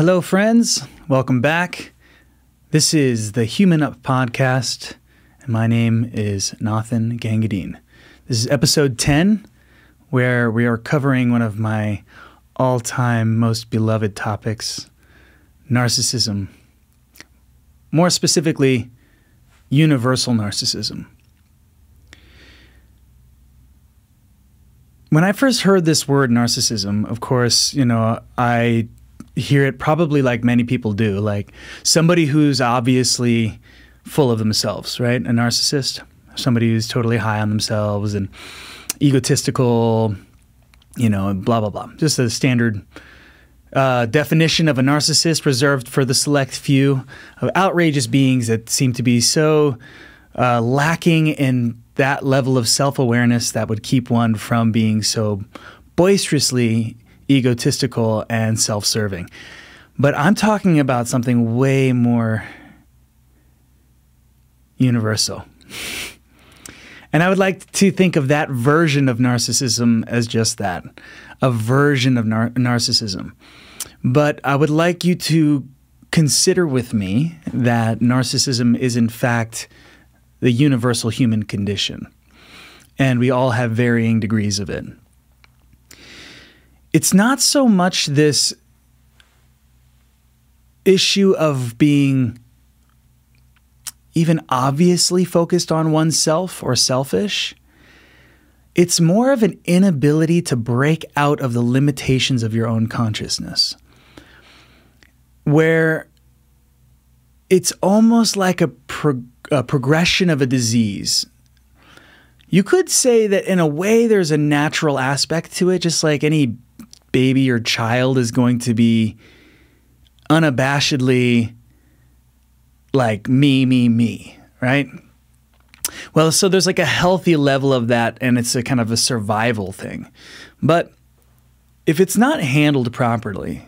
Hello, friends. Welcome back. This is the Human Up Podcast, and my name is Nathan Gangadine. This is episode 10, where we are covering one of my all time most beloved topics narcissism. More specifically, universal narcissism. When I first heard this word narcissism, of course, you know, I hear it probably like many people do, like somebody who's obviously full of themselves, right? A narcissist, somebody who's totally high on themselves and egotistical, you know, blah, blah, blah. Just a standard uh, definition of a narcissist reserved for the select few of outrageous beings that seem to be so uh, lacking in that level of self awareness that would keep one from being so boisterously egotistical and self serving. But I'm talking about something way more universal. And I would like to think of that version of narcissism as just that a version of nar- narcissism. But I would like you to consider with me that narcissism is, in fact, the universal human condition. And we all have varying degrees of it. It's not so much this issue of being even obviously focused on oneself or selfish. It's more of an inability to break out of the limitations of your own consciousness, where it's almost like a a progression of a disease. You could say that in a way there's a natural aspect to it, just like any baby or child is going to be unabashedly like me, me, me, right? Well, so there's like a healthy level of that, and it's a kind of a survival thing. But if it's not handled properly,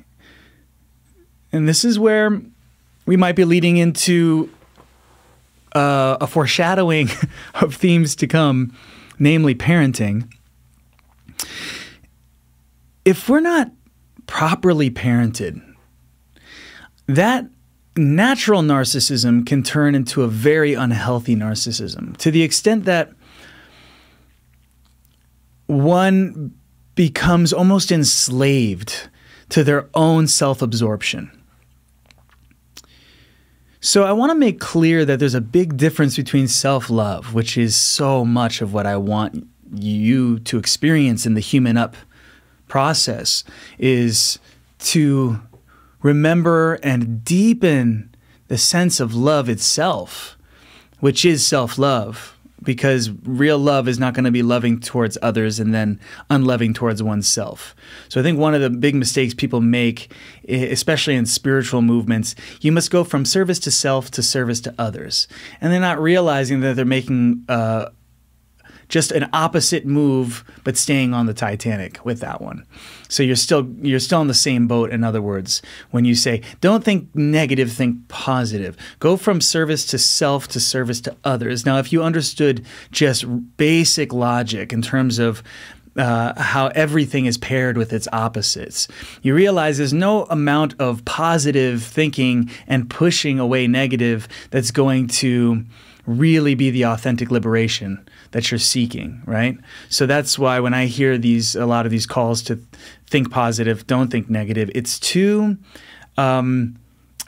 and this is where we might be leading into uh, a foreshadowing of themes to come, namely parenting. If we're not properly parented, that natural narcissism can turn into a very unhealthy narcissism to the extent that one becomes almost enslaved to their own self absorption. So I want to make clear that there's a big difference between self-love, which is so much of what I want you to experience in the human up process is to remember and deepen the sense of love itself, which is self-love because real love is not going to be loving towards others and then unloving towards oneself. So I think one of the big mistakes people make, especially in spiritual movements, you must go from service to self to service to others. And they're not realizing that they're making uh, just an opposite move, but staying on the Titanic with that one. So you're still you're still in the same boat. In other words, when you say don't think negative, think positive. Go from service to self to service to others. Now, if you understood just basic logic in terms of uh, how everything is paired with its opposites. You realize there's no amount of positive thinking and pushing away negative that's going to really be the authentic liberation that you're seeking, right? So that's why when I hear these a lot of these calls to think positive, don't think negative, it's too um,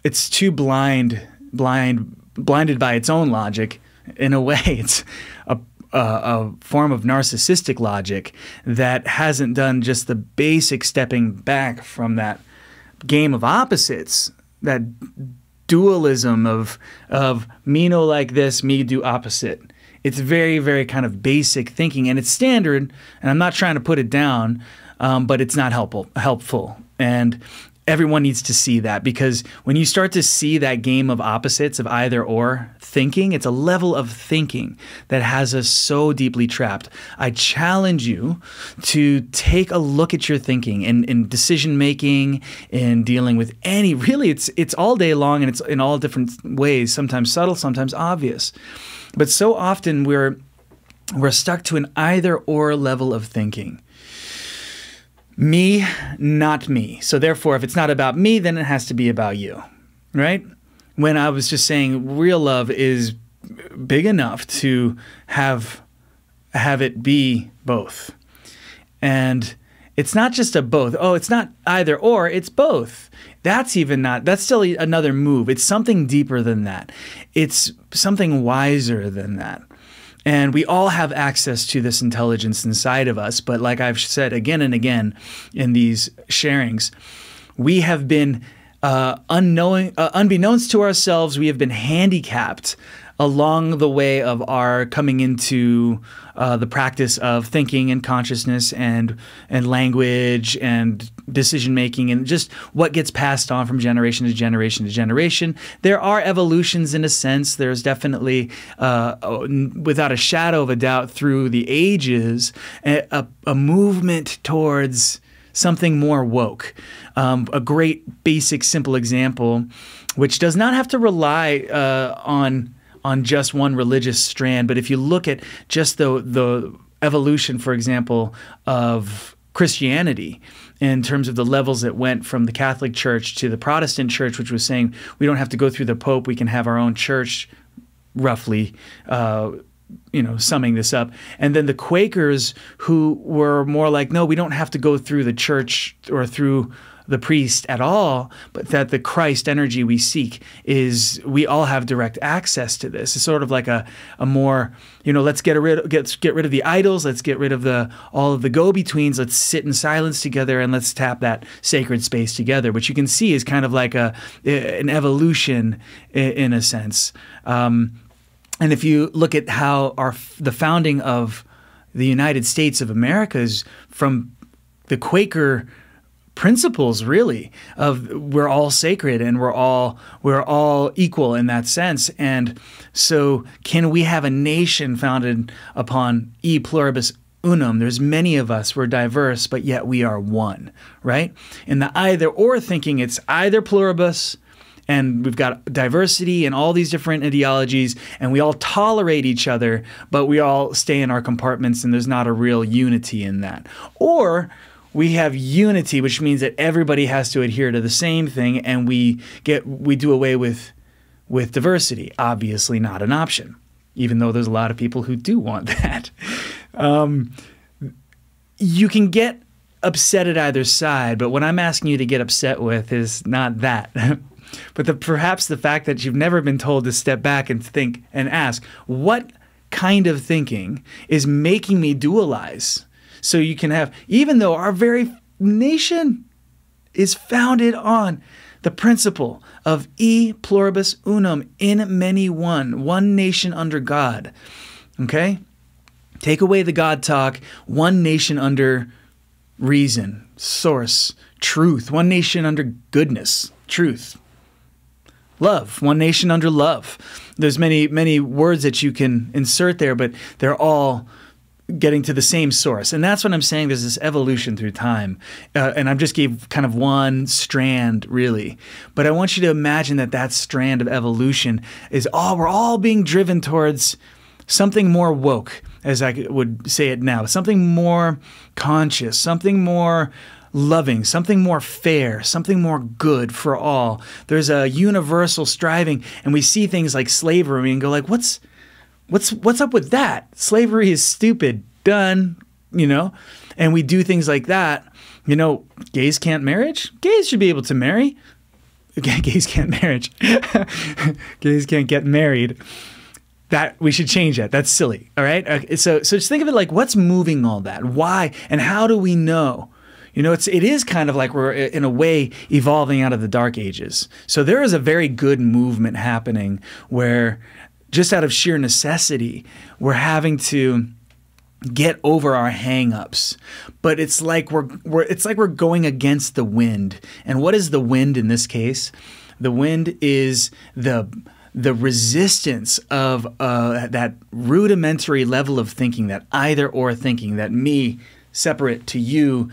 it's too blind, blind, blinded by its own logic. In a way, it's a a form of narcissistic logic that hasn't done just the basic stepping back from that game of opposites, that dualism of of me know like this, me do opposite. It's very, very kind of basic thinking, and it's standard. And I'm not trying to put it down, um, but it's not helpful. Helpful, and everyone needs to see that because when you start to see that game of opposites of either or thinking, it's a level of thinking that has us so deeply trapped. I challenge you to take a look at your thinking in, in decision making, in dealing with any really it's it's all day long and it's in all different ways, sometimes subtle, sometimes obvious. But so often we're we're stuck to an either or level of thinking. me, not me. So therefore, if it's not about me, then it has to be about you, right? When I was just saying real love is big enough to have have it be both. And it's not just a both. Oh, it's not either or, it's both. That's even not, that's still another move. It's something deeper than that. It's something wiser than that. And we all have access to this intelligence inside of us. But like I've said again and again in these sharings, we have been uh, unknowing, uh, unbeknownst to ourselves, we have been handicapped along the way of our coming into uh, the practice of thinking and consciousness and and language and decision making and just what gets passed on from generation to generation to generation. There are evolutions in a sense. There's definitely, uh, without a shadow of a doubt, through the ages, a, a movement towards something more woke. Um, a great, basic, simple example, which does not have to rely uh, on on just one religious strand. But if you look at just the the evolution, for example, of Christianity in terms of the levels that went from the Catholic Church to the Protestant Church, which was saying we don't have to go through the Pope, we can have our own church, roughly. Uh, you know, summing this up. And then the Quakers, who were more like, no, we don't have to go through the church or through the priest at all, but that the Christ energy we seek is we all have direct access to this. It's sort of like a, a more, you know, let's get rid get get rid of the idols, let's get rid of the all of the go-betweens, let's sit in silence together and let's tap that sacred space together, which you can see is kind of like a an evolution in a sense. Um, and if you look at how our the founding of the United States of America is from the Quaker principles really of we're all sacred and we're all we're all equal in that sense. And so can we have a nation founded upon e pluribus unum? There's many of us we're diverse but yet we are one right? In the either or thinking it's either pluribus and we've got diversity and all these different ideologies and we all tolerate each other but we all stay in our compartments and there's not a real unity in that. Or we have unity, which means that everybody has to adhere to the same thing, and we get we do away with with diversity. Obviously, not an option, even though there's a lot of people who do want that. Um, you can get upset at either side, but what I'm asking you to get upset with is not that. but the, perhaps the fact that you've never been told to step back and think and ask, what kind of thinking is making me dualize? So you can have, even though our very nation is founded on the principle of e pluribus unum, in many one, one nation under God. Okay? Take away the God talk, one nation under reason, source, truth, one nation under goodness, truth. Love, one nation under love. There's many, many words that you can insert there, but they're all getting to the same source. And that's what I'm saying. There's this evolution through time. Uh, and I just gave kind of one strand, really. But I want you to imagine that that strand of evolution is all, we're all being driven towards something more woke, as I would say it now, something more conscious, something more loving, something more fair, something more good for all. There's a universal striving, and we see things like slavery and go like, what's What's what's up with that? Slavery is stupid. Done. You know, and we do things like that. You know, gays can't marriage. Gays should be able to marry. Gays can't marriage. gays can't get married. That we should change that. That's silly. All right. Okay, so so just think of it like what's moving all that? Why and how do we know? You know, it's it is kind of like we're in a way evolving out of the dark ages. So there is a very good movement happening where just out of sheer necessity, we're having to get over our hangups. But it's like we're, we're it's like we're going against the wind. And what is the wind in this case? The wind is the the resistance of uh, that rudimentary level of thinking, that either or thinking, that me separate to you,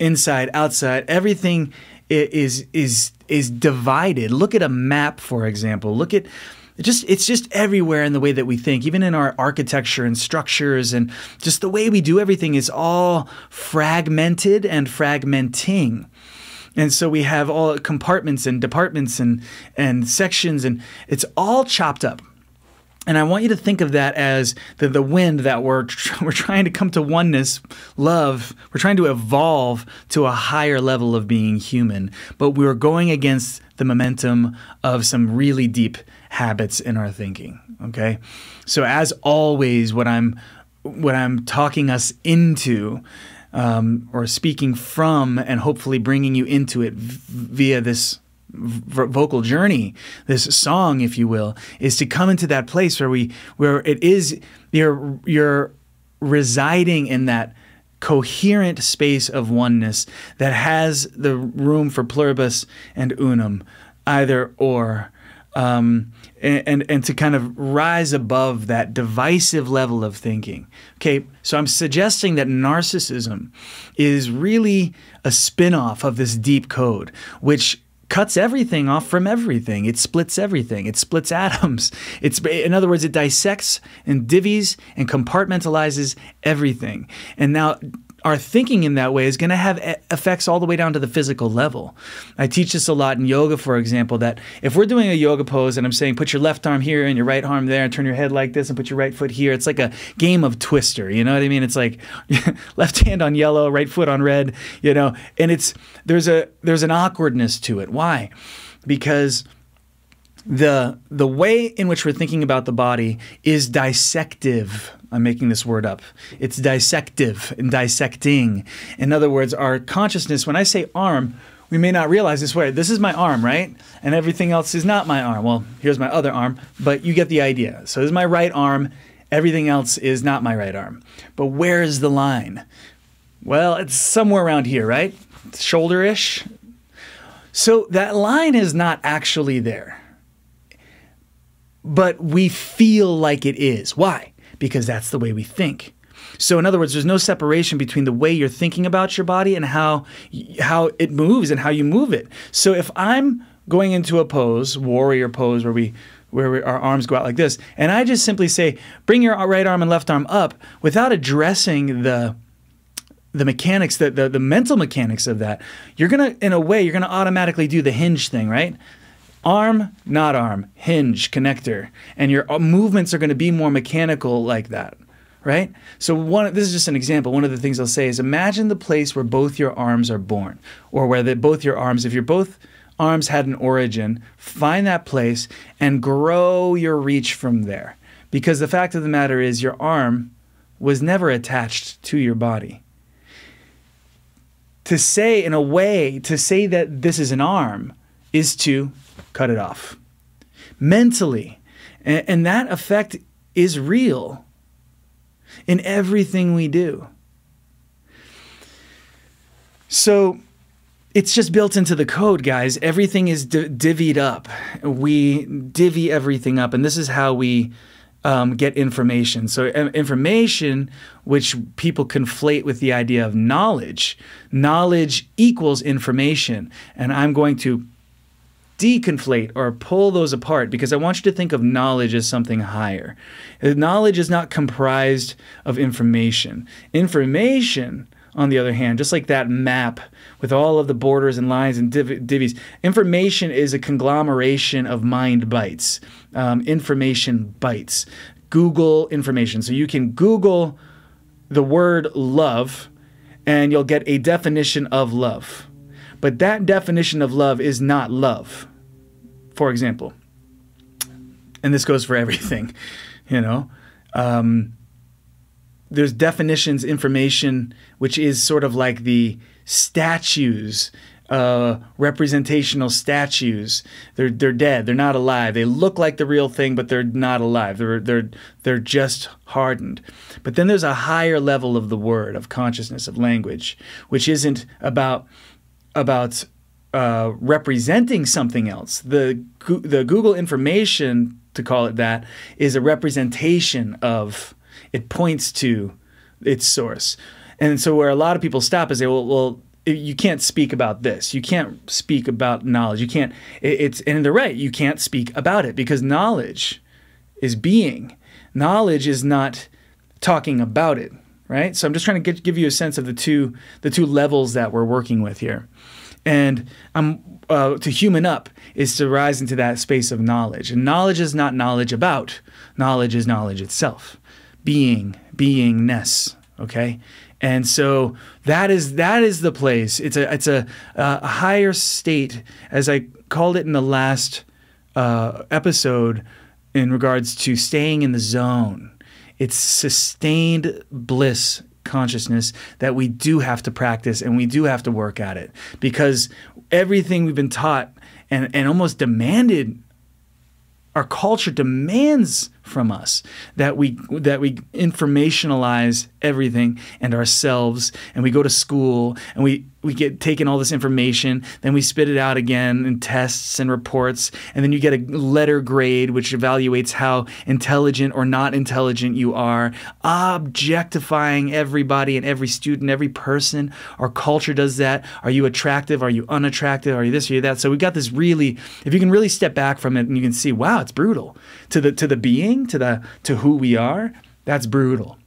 inside, outside, everything is is is divided. Look at a map, for example. Look at it just it's just everywhere in the way that we think even in our architecture and structures and just the way we do everything is all fragmented and fragmenting. And so we have all compartments and departments and and sections and it's all chopped up and I want you to think of that as the, the wind that we're, we're trying to come to oneness, love. We're trying to evolve to a higher level of being human, but we're going against the momentum of some really deep habits in our thinking. Okay. So, as always, what I'm, what I'm talking us into um, or speaking from and hopefully bringing you into it via this vocal journey, this song, if you will, is to come into that place where we where it is you're you're residing in that coherent space of oneness that has the room for pluribus and unum, either or. Um, and, and, and to kind of rise above that divisive level of thinking. Okay, so I'm suggesting that narcissism is really a spin-off of this deep code, which cuts everything off from everything. It splits everything. It splits atoms. It's in other words, it dissects and divvies and compartmentalizes everything. And now our thinking in that way is going to have eh, effects all the way down to the physical level. I teach this a lot in yoga, for example, that if we're doing a yoga pose and I'm saying put your left arm here and your right arm there and turn your head like this and put your right foot here, it's like a game of twister. You know what I mean? It's like left hand on yellow, right foot on red, you know, and it's there's a there's an awkwardness to it. Why? Because the the way in which we're thinking about the body is dissective. I'm making this word up. It's dissective and dissecting. In other words, our consciousness, when I say arm, we may not realize this way. This is my arm, right? And everything else is not my arm. Well, here's my other arm, but you get the idea. So this is my right arm. Everything else is not my right arm. But where is the line? Well, it's somewhere around here, right? Shoulder ish. So that line is not actually there but we feel like it is. Why? Because that's the way we think. So in other words, there's no separation between the way you're thinking about your body and how how it moves and how you move it. So if I'm going into a pose, warrior pose where we where we, our arms go out like this, and I just simply say, "Bring your right arm and left arm up," without addressing the the mechanics, the, the the mental mechanics of that, you're gonna, in a way, you're gonna automatically do the hinge thing, right? Arm, not arm, hinge, connector, and your uh, movements are going to be more mechanical like that, right? So one, this is just an example. One of the things I'll say is imagine the place where both your arms are born, or where the, both your arms, if you're both arms had an origin, find that place and grow your reach from there. Because the fact of the matter is, your arm was never attached to your body. To say, in a way, to say that this is an arm is to cut it off. Mentally. And, and that effect is real in everything we do. So it's just built into the code, guys. Everything is d- divvied up. We divvy everything up, and this is how we um, get information. So, information, which people conflate with the idea of knowledge, knowledge equals information. And I'm going to deconflate or pull those apart because I want you to think of knowledge as something higher. Knowledge is not comprised of information. Information, on the other hand, just like that map with all of the borders and lines and div- divvies, information is a conglomeration of mind bytes. Um, information bytes. Google information. So you can Google the word love and you'll get a definition of love. But that definition of love is not love. For example, and this goes for everything, you know. Um, there's definitions, information, which is sort of like the statues, uh, representational statues. They're they're dead. They're not alive. They look like the real thing, but they're not alive. They're they're they're just hardened. But then there's a higher level of the word, of consciousness, of language, which isn't about about uh, representing something else. The the Google information, to call it that, is a representation of. It points to its source, and so where a lot of people stop is they well, well you can't speak about this. You can't speak about knowledge. You can't. It, it's and they're right. You can't speak about it because knowledge is being. Knowledge is not talking about it, right? So I'm just trying to get, give you a sense of the two the two levels that we're working with here, and I'm uh, to human up is to rise into that space of knowledge, and knowledge is not knowledge about. Knowledge is knowledge itself, being, beingness. Okay, and so that is that is the place. It's a it's a, a higher state, as I called it in the last uh, episode, in regards to staying in the zone. It's sustained bliss consciousness that we do have to practice and we do have to work at it. Because everything we've been taught and, and almost demanded our culture demands from us that we that we informationalize everything and ourselves and we go to school and we we get taken all this information then we spit it out again in tests and reports and then you get a letter grade which evaluates how intelligent or not intelligent you are objectifying everybody and every student every person. Our culture does that. Are you attractive? Are you unattractive? Are you this are you that? So we got this really if you can really step back from it and you can see wow it's brutal to the to the being to the to who we are, that's brutal.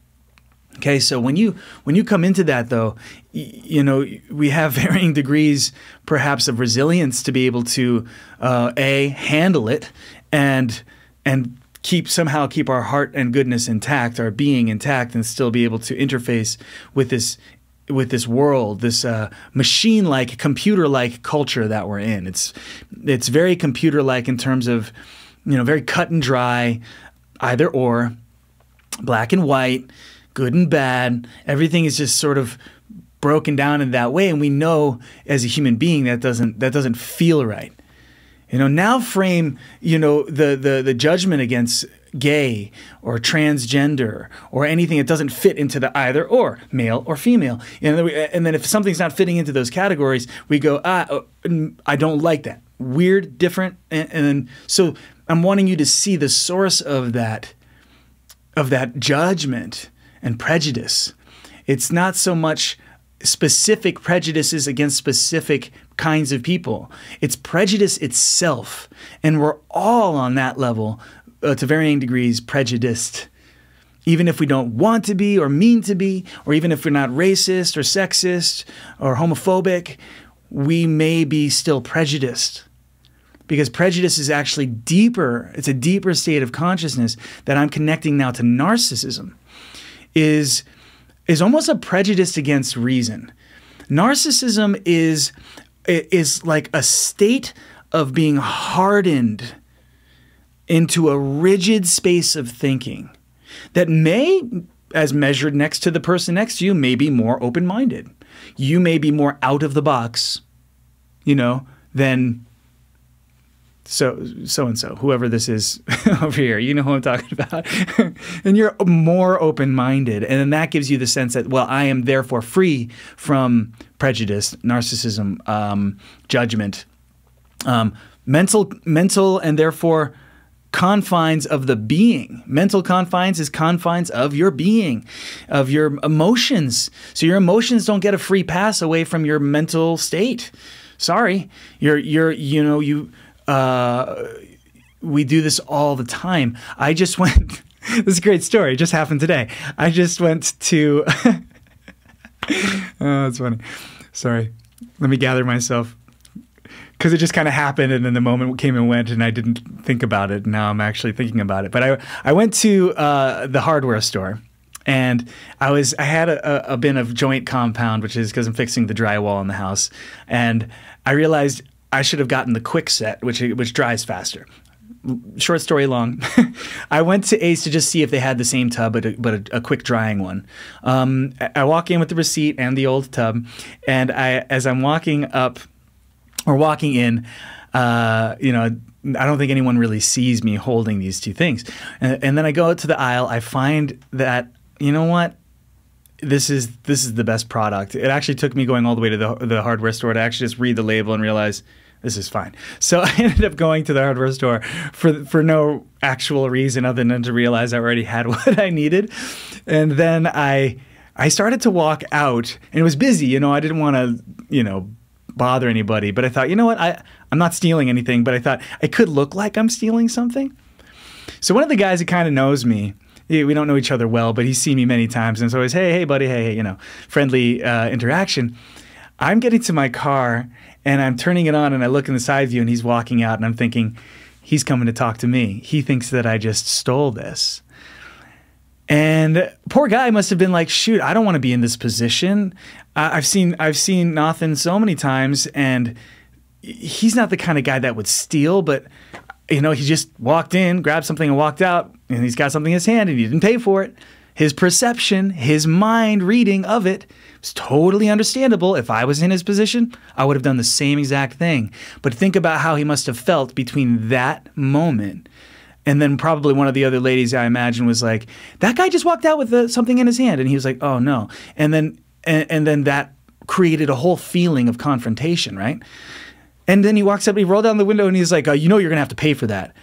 Okay, so when you when you come into that though, you know we have varying degrees, perhaps of resilience to be able to uh, a handle it and and keep somehow keep our heart and goodness intact, our being intact, and still be able to interface with this with this world, this uh, machine-like, computer-like culture that we're in. It's it's very computer-like in terms of you know very cut and dry either or, black and white, good and bad. Everything is just sort of broken down in that way, and we know as a human being that doesn't that doesn't feel right. You know, now frame you know the the the judgment against gay or transgender or anything that doesn't fit into the either or male or female. And then, we, and then if something's not fitting into those categories, we go ah uh, I don't like that weird, different, and, and then so I'm wanting you to see the source of that of that judgment and prejudice. It's not so much specific prejudices against specific kinds of people. It's prejudice itself. And we're all on that level uh, to varying degrees prejudiced. Even if we don't want to be or mean to be, or even if we're not racist or sexist or homophobic, we may be still prejudiced because prejudice is actually deeper it's a deeper state of consciousness that i'm connecting now to narcissism is is almost a prejudice against reason. Narcissism is is like a state of being hardened into a rigid space of thinking that may as measured next to the person next to you may be more open-minded. You may be more out of the box you know than so so and so whoever this is over here you know who i'm talking about. And you're more open-minded and then that gives you the sense that well i am therefore free from prejudice narcissism um, judgment um, mental mental and therefore confines of the being. Mental confines is confines of your being of your emotions. So your emotions don't get a free pass away from your mental state. Sorry you're you're you know you uh, we do this all the time. I just went. this is a great story. It just happened today. I just went to. oh, that's funny. Sorry. Let me gather myself. Because it just kind of happened, and then the moment came and went, and I didn't think about it. Now I'm actually thinking about it. But I, I went to uh, the hardware store, and I was I had a, a bin of joint compound, which is because I'm fixing the drywall in the house, and I realized I should have gotten the quick set, which which dries faster. Short story long, I went to Ace to just see if they had the same tub, but a, but a, a quick drying one. Um, I walk in with the receipt and the old tub, and I as I'm walking up or walking in, uh, you know, I don't think anyone really sees me holding these two things. And, and, then I go out to the aisle. I find that you know what this is this is the best product. It actually took me going all the way to the, the hardware store to actually just read the label and realize this is fine. So I ended up going to the hardware store for for no actual reason other than to realize I already had what I needed, and then I I started to walk out and it was busy. You know, I didn't want to, you know, bother anybody, but I thought, you know what? I, I'm not stealing anything, but I thought it could look like I'm stealing something. So one of the guys that kind of knows me, we don't know each other well, but he's seen me many times, and so always, hey, hey, buddy, hey, hey, you know, friendly uh, interaction. I'm getting to my car and I'm turning it on, and I look in the side view, and he's walking out, and I'm thinking, he's coming to talk to me. He thinks that I just stole this. And poor guy must have been like, shoot, I don't want to be in this position. I've seen I've seen Nathan so many times, and he's not the kind of guy that would steal, but you know, he just walked in, grabbed something, and walked out, and he's got something in his hand, and he didn't pay for it. His perception, his mind reading of it was totally understandable. If I was in his position, I would have done the same exact thing. But think about how he must have felt between that moment and then probably one of the other ladies I imagine was like, "That guy just walked out with the, something in his hand," and he was like, "Oh no!" And then and, and then that created a whole feeling of confrontation, right? And then he walks up, he rolled down the window, and he's like, oh, "You know, you're gonna have to pay for that."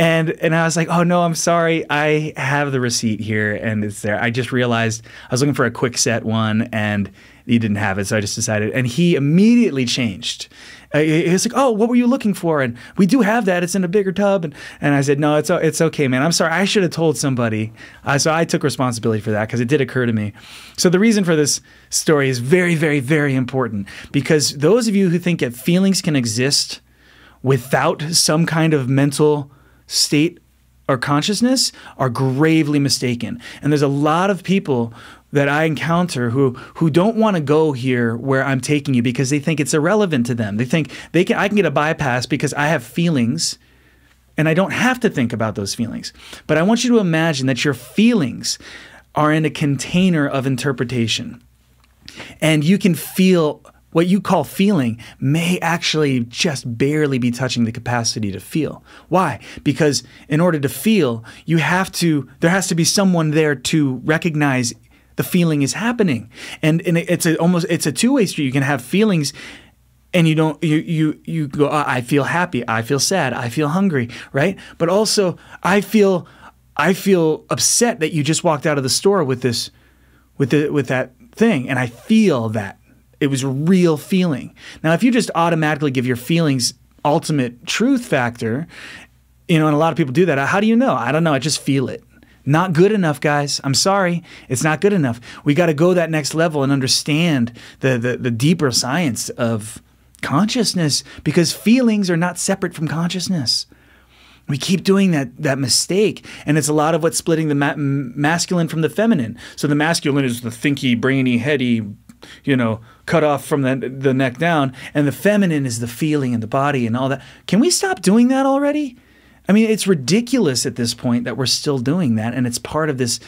And and I was like, "Oh no, I'm sorry. I have the receipt here, and it's there. I just realized I was looking for a quick set one, and he didn't have it, so I just decided." And he immediately changed uh, was like, "Oh, what were you looking for?" And we do have that. It's in a bigger tub. And, and I said, "No, it's it's okay, man. I'm sorry. I should have told somebody." Uh, so I took responsibility for that because it did occur to me. So the reason for this story is very, very, very important because those of you who think that feelings can exist without some kind of mental state or consciousness are gravely mistaken. And there's a lot of people that I encounter who who don't want to go here where I'm taking you because they think it's irrelevant to them. They think they can I can get a bypass because I have feelings and I don't have to think about those feelings. But I want you to imagine that your feelings are in a container of interpretation. And you can feel what you call feeling may actually just barely be touching the capacity to feel. Why? Because in order to feel, you have to there has to be someone there to recognize the feeling is happening. And, and it's a, almost it's a two way street. You can have feelings and you don't you you you go oh, I feel happy, I feel sad, I feel hungry, right? But also I feel I feel upset that you just walked out of the store with this with the with that thing and I feel that it was real feeling. Now if you just automatically give your feelings ultimate truth factor, you know, and a lot of people do that. How do you know? I don't know, I just feel it. Not good enough, guys. I'm sorry. It's not good enough. We got to go that next level and understand the, the, the deeper science of consciousness because feelings are not separate from consciousness. We keep doing that that mistake, and it's a lot of what's splitting the ma- masculine from the feminine. So the masculine is the thinky, brainy, heady, you know, cut off from the the neck down, and the feminine is the feeling and the body and all that. Can we stop doing that already? I mean, it's ridiculous at this point that we're still doing that. And it's part of this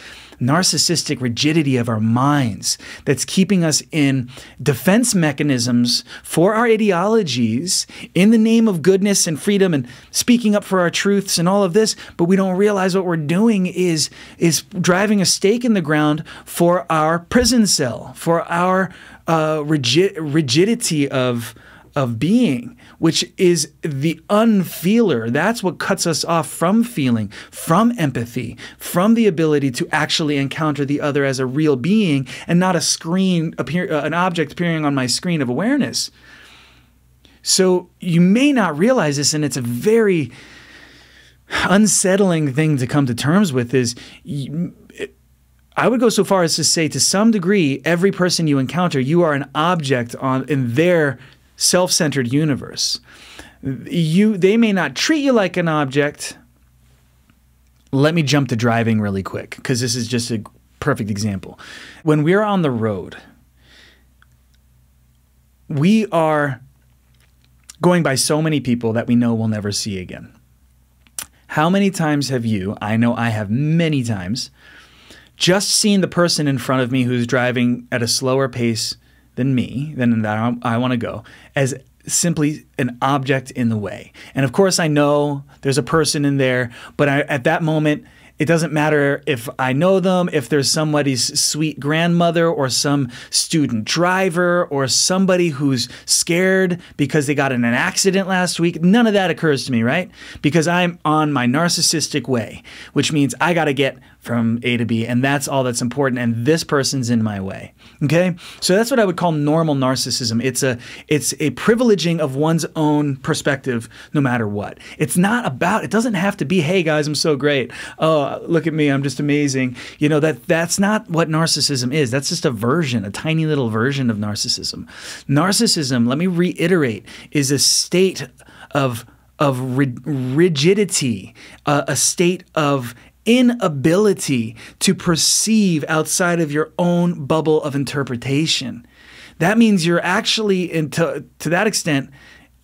narcissistic rigidity of our minds that's keeping us in defense mechanisms for our ideologies in the name of goodness and freedom and speaking up for our truths and all of this. But we don't realize what we're doing is, is driving a stake in the ground for our prison cell, for our uh, rigid, rigidity of of being, which is the unfeeler. That's what cuts us off from feeling, from empathy, from the ability to actually encounter the other as a real being and not a screen appear, uh, an object appearing on my screen of awareness. So you may not realize this, and it's a very unsettling thing to come to terms with. Is I would go so far as to say, to some degree, every person you encounter, you are an object on in their self-centered universe. You they may not treat you like an object. Let me jump to driving really quick because this is just a perfect example. When we're on the road, we are going by so many people that we know we'll never see again. How many times have you, I know I have many times, just seen the person in front of me who's driving at a slower pace than me, than that I want to go, as simply an object in the way. And of course, I know there's a person in there, but I, at that moment, it doesn't matter if I know them, if there's somebody's sweet grandmother or some student driver or somebody who's scared because they got in an accident last week. None of that occurs to me, right? Because I'm on my narcissistic way, which means I got to get from A to B, and that's all that's important. And this person's in my way. Okay, so that's what I would call normal narcissism. It's a it's a privileging of one's own perspective, no matter what. It's not about. It doesn't have to be, hey guys, I'm so great. Oh, look at me, I'm just amazing. You know that that's not what narcissism is. That's just a version, a tiny little version of narcissism. Narcissism, let me reiterate, is a state of of rigidity, uh, a state of inability to perceive outside of your own bubble of interpretation. That means you're actually, into, to that extent,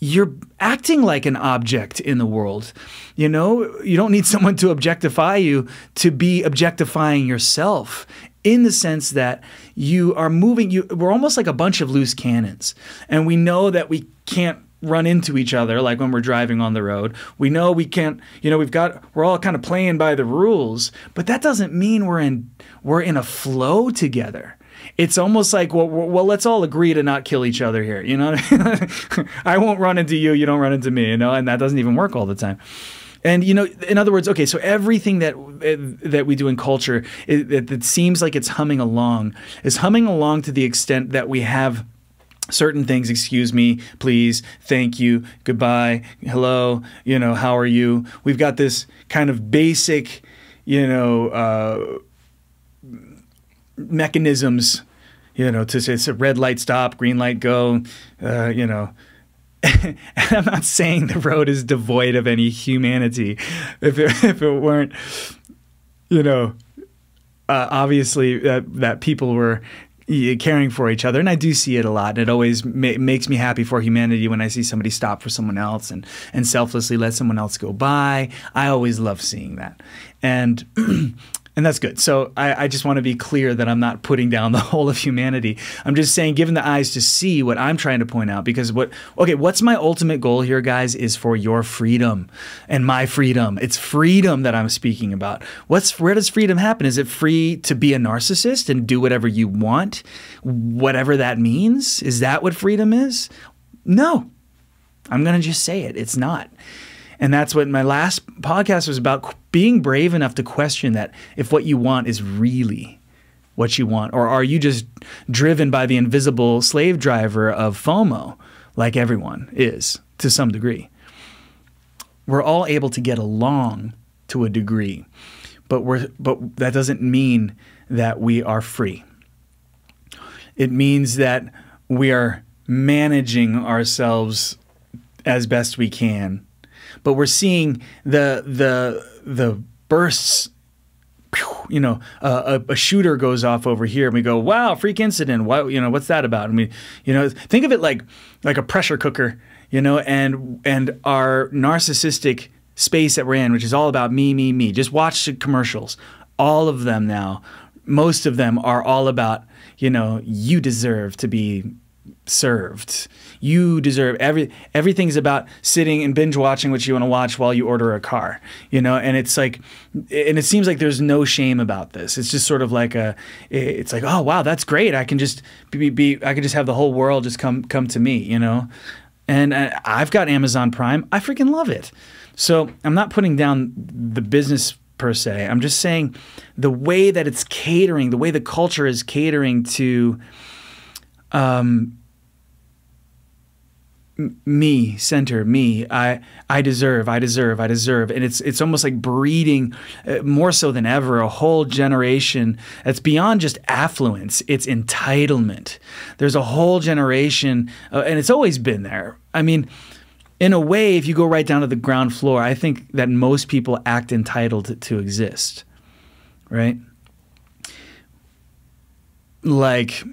you're acting like an object in the world. You know, you don't need someone to objectify you to be objectifying yourself in the sense that you are moving you we're almost like a bunch of loose cannons and we know that we can't run into each other like when we're driving on the road. We know we can't, you know, we've got we're all kind of playing by the rules, but that doesn't mean we're in we're in a flow together. It's almost like well, well, let's all agree to not kill each other here. You know, I won't run into you, you don't run into me. You know, and that doesn't even work all the time. And you know, in other words, okay, so everything that eh, that we do in culture, it, it, it seems like it's humming along, is humming along to the extent that we have certain things excuse me please thank you goodbye hello you know how are you? We've got this kind of basic you know uh, mechanisms you know to say it's a red light stop green light go uh, you know. And i'm not saying the road is devoid of any humanity. If it, if it weren't you know uh, obviously that that people were caring for each other. And I do see it a lot. And it always ma- makes me happy for humanity when I see somebody stop for someone else and, and selflessly let someone else go by. I always love seeing that. And and that's good. So I, I just want to be clear that I'm not putting down the whole of humanity. I'm just saying, given the eyes to see what I'm trying to point out, because what, okay, what's my ultimate goal here, guys, is for your freedom and my freedom. It's freedom that I'm speaking about. What's, where does freedom happen? Is it free to be a narcissist and do whatever you want, whatever that means? Is that what freedom is? No. I'm going to just say it. It's not. And that's what my last podcast was about being brave enough to question that if what you want is really what you want, or are you just driven by the invisible slave driver of FOMO, like everyone is to some degree? We're all able to get along to a degree, but we're but that doesn't mean that we are free. It means that we are managing ourselves as best we can but we're seeing the the the bursts you know, uh, a, a, shooter goes off over here, and we go, "Wow, freak incident! What you know? What's that about?" I mean, you know, think of it like like a pressure cooker, you know, and and our narcissistic space that we're in, which is all about me, me, me. Just watch the commercials. All of them now, most of them are all about, you know, you deserve to be served. You deserve every everything's about sitting and binge watching what you want to watch while you order a car. You know, and it's like and it seems like there's no shame about this. It's just sort of like a it's like, "Oh, wow, that's great. I can just be, be I can just have the whole world just come come to me, you know?" And uh, I've got Amazon Prime. I freaking love it. So, I'm not putting down the business per se. I'm just saying the way that it's catering, the way the culture is catering to um, me center me. I i deserve i deserve i deserve. And it's it's almost like breeding uh, more so than ever a whole generation that's beyond just affluence. It's entitlement. There's a whole generation uh, and it's always been there. I mean in a way if you go right down to the ground floor i think that most people act entitled to, to exist right? Like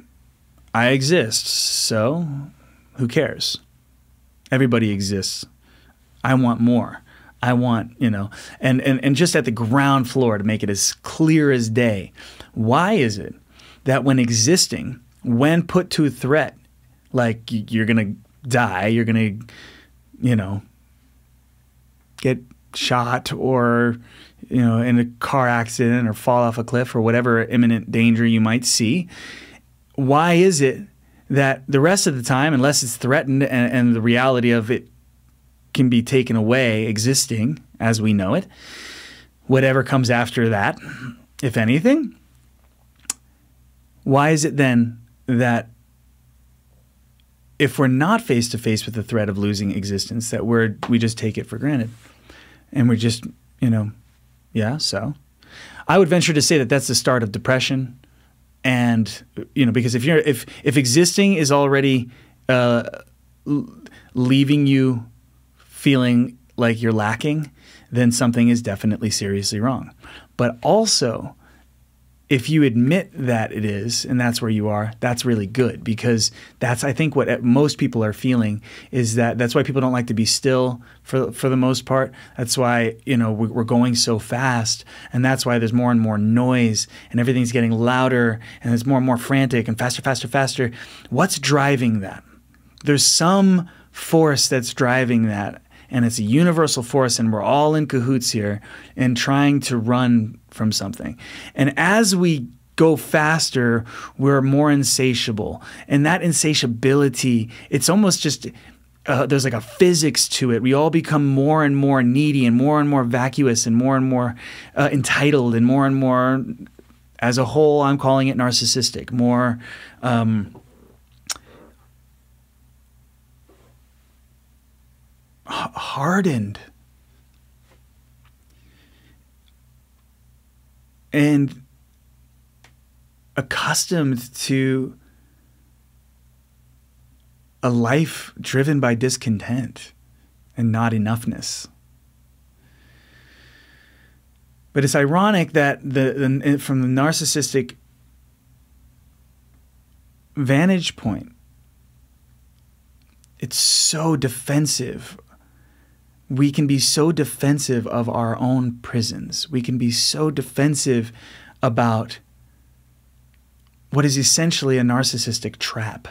i exist so who cares Everybody exists. I want more. I want, you know, and, and, and just at the ground floor to make it as clear as day. Why is it that when existing, when put to threat, like you're going to die, you're going to, you know, get shot or you know in a car accident or fall off a cliff or whatever imminent danger you might see why is it that the rest of the time unless it's threatened and, and the reality of it can be taken away existing as we know it whatever comes after that if anything why is it then that if we're not face to face with the threat of losing existence, that we're we just take it for granted, and we're just you know, yeah. So, I would venture to say that that's the start of depression, and you know because if you're if if existing is already uh, leaving you feeling like you're lacking, then something is definitely seriously wrong. But also if you admit that it is and that's where you are that's really good because that's i think what most people are feeling is that that's why people don't like to be still for for the most part. That's why you know we're going so fast and that's why there's more and more noise and everything's getting louder and it's more and more frantic and faster faster faster. What's driving that? There's some force that's driving that and it's a universal force and we're all in cahoots here and trying to run from something. And as we go faster, we're more insatiable. And that insatiability, it's almost just uh, there's like a physics to it. We all become more and more needy and more and more vacuous and more and more uh, entitled and more and more, as a whole, I'm calling it narcissistic, more. Um, hardened and accustomed to a life driven by discontent and not enough,ness. But it's ironic that the, the, from the narcissistic vantage point, it's so defensive we can be so defensive of our own prisons. We can be so defensive about what is essentially a narcissistic trap.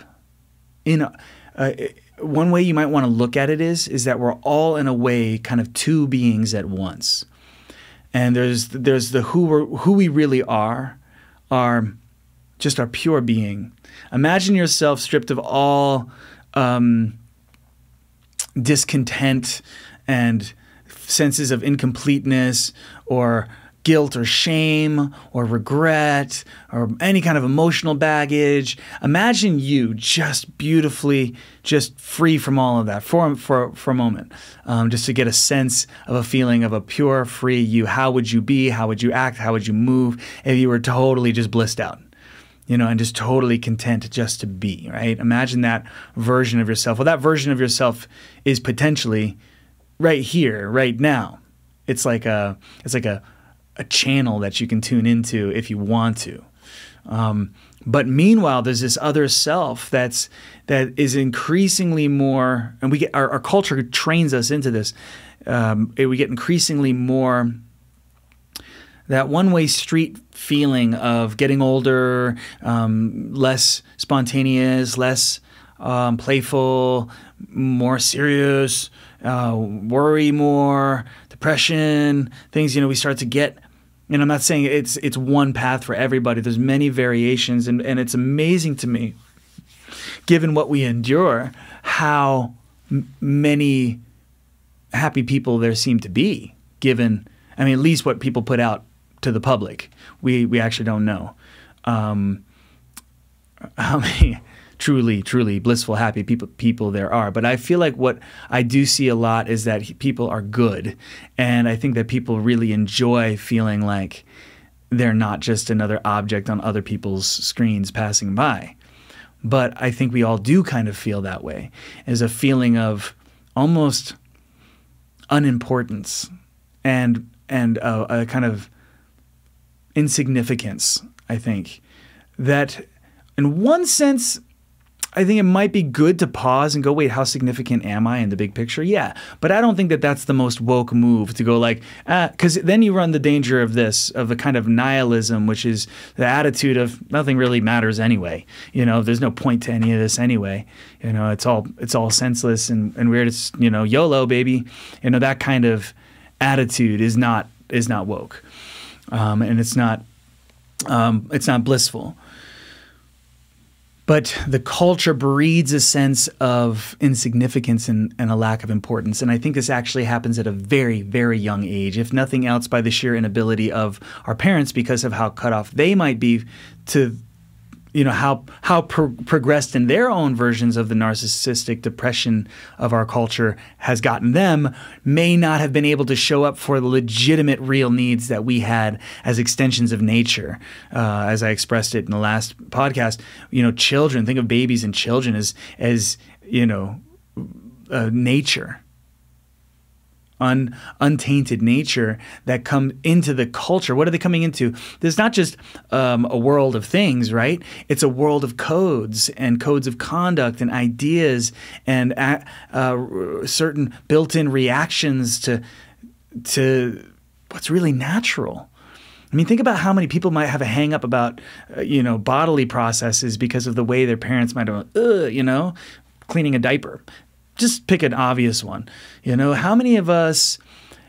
In a, uh, one way you might want to look at it is is that we're all in a way kind of two beings at once. And there's there's the who we who we really are, our just our pure being. Imagine yourself stripped of all um, discontent, and senses of incompleteness or guilt or shame or regret or any kind of emotional baggage. Imagine you just beautifully, just free from all of that for, for, for a moment, um, just to get a sense of a feeling of a pure, free you. How would you be? How would you act? How would you move if you were totally just blissed out? You know, and just totally content just to be, right? Imagine that version of yourself. Well, that version of yourself is potentially right here, right now. It's like a it's like a a channel that you can tune into if you want to. Um, but meanwhile, there's this other self that's that is increasingly more, and we get our, our culture trains us into this. Um, we get increasingly more that one-way street feeling of getting older, um, less spontaneous, less um, playful, more serious, uh, worry more, depression, things. You know, we start to get. And I'm not saying it's it's one path for everybody. There's many variations, and, and it's amazing to me, given what we endure, how m- many happy people there seem to be. Given, I mean, at least what people put out to the public, we we actually don't know. Um, how many truly, truly blissful, happy people people there are. But I feel like what I do see a lot is that people are good, and I think that people really enjoy feeling like they're not just another object on other people's screens passing by. But I think we all do kind of feel that way, as a feeling of almost unimportance and and a, a kind of insignificance. I think that in one sense I think it might be good to pause and go, wait, how significant am I in the big picture? Yeah, but I don't think that that's the most woke move to go like, because ah, then you run the danger of this, of a kind of nihilism, which is the attitude of nothing really matters anyway. You know, there's no point to any of this anyway. You know, it's all it's all senseless and, and weird. It's you know, YOLO, baby. You know that kind of attitude is not is not woke, um, and it's not um, it's not blissful. But the culture breeds a sense of insignificance and, and, a lack of importance. And I think this actually happens at a very, very young age, if nothing else by the sheer inability of our parents because of how cut off they might be to you know how how pro- progressed in their own versions of the narcissistic depression of our culture has gotten them may not have been able to show up for the legitimate real needs that we had as extensions of nature. Uh, as i expressed it in the last podcast you know children think of babies and children as as you know uh, nature un, untainted nature that come into the culture. What are they coming into? There's not just um, a world of things, right? It's a world of codes and codes of conduct and ideas and uh, uh, certain built-in reactions to to what's really natural. I mean, think about how many people might have a hang up about, uh, you know, bodily processes because of the way their parents might have, you know, cleaning a diaper just pick an obvious one. You know, how many of us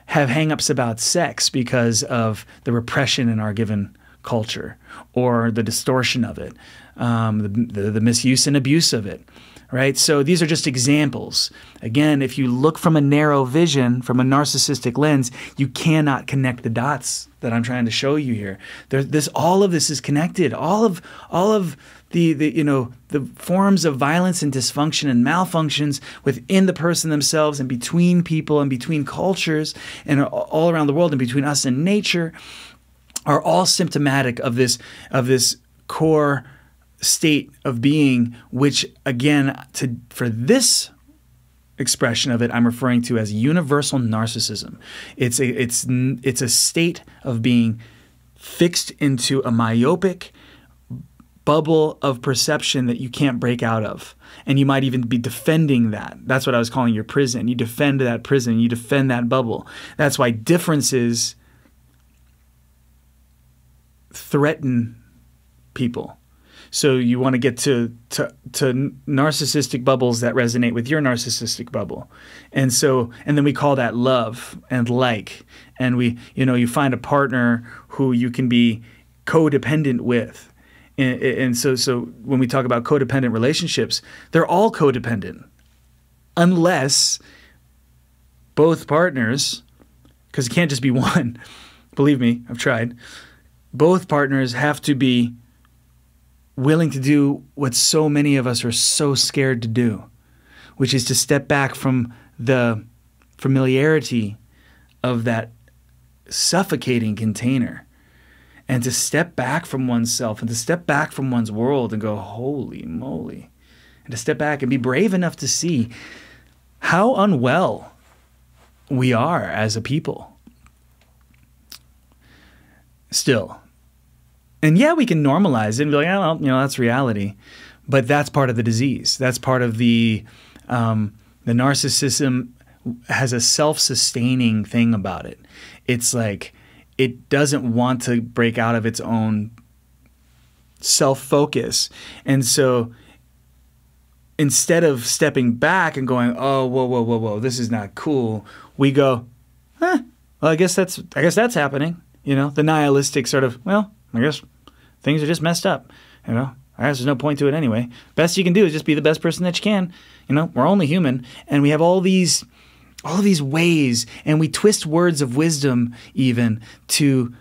have hangups about sex because of the repression in our given culture or the distortion of it, um, the, the, the misuse and abuse of it? Right? So these are just examples. Again, if you look from a narrow vision, from a narcissistic lens, you cannot connect the dots that I'm trying to show you here. There, this, all of this is connected. All of, all of the, the you know the forms of violence and dysfunction and malfunctions within the person themselves and between people and between cultures and all around the world and between us and nature are all symptomatic of this of this core state of being which again to for this expression of it I'm referring to as universal narcissism. It's a it's it's a state of being fixed into a myopic bubble of perception that you can't break out of. And you might even be defending that. That's what I was calling your prison. You defend that prison, you defend that bubble. That's why differences threaten people. So you want to get to, to to narcissistic bubbles that resonate with your narcissistic bubble. And so and then we call that love and like. And we you know, you find a partner who you can be codependent with and, and so, so when we talk about codependent relationships, they're all codependent, unless both partners, because it can't just be one. Believe me, I've tried. Both partners have to be willing to do what so many of us are so scared to do, which is to step back from the familiarity of that suffocating container and to step back from oneself and to step back from one's world and go, holy moly, and to step back and be brave enough to see how unwell we are as a people. Still. And yeah, we can normalize it and be like, oh, you know, that's reality. But that's part of the disease. That's part of the um, the narcissism has a self-sustaining thing about it. It's like it doesn't want to break out of its own self focus. And so instead of stepping back and going, oh, whoa, whoa, whoa, whoa, this is not cool, we go, huh, well, I guess that's, I guess that's happening. You know, the nihilistic sort of, well, I guess things are just messed up. You know, I guess there's no point to it anyway. Best you can do is just be the best person that you can. You know, we're only human, and we have all these all these ways and we twist words of wisdom even to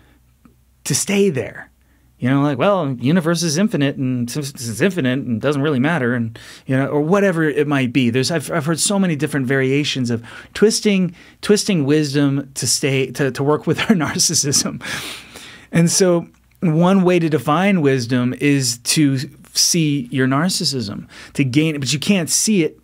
to stay there you know like well universe is infinite and since it's infinite and doesn't really matter and you know or whatever it might be there's I've, I've heard so many different variations of twisting twisting wisdom to stay to, to work with our narcissism and so one way to define wisdom is to see your narcissism to gain it but you can't see it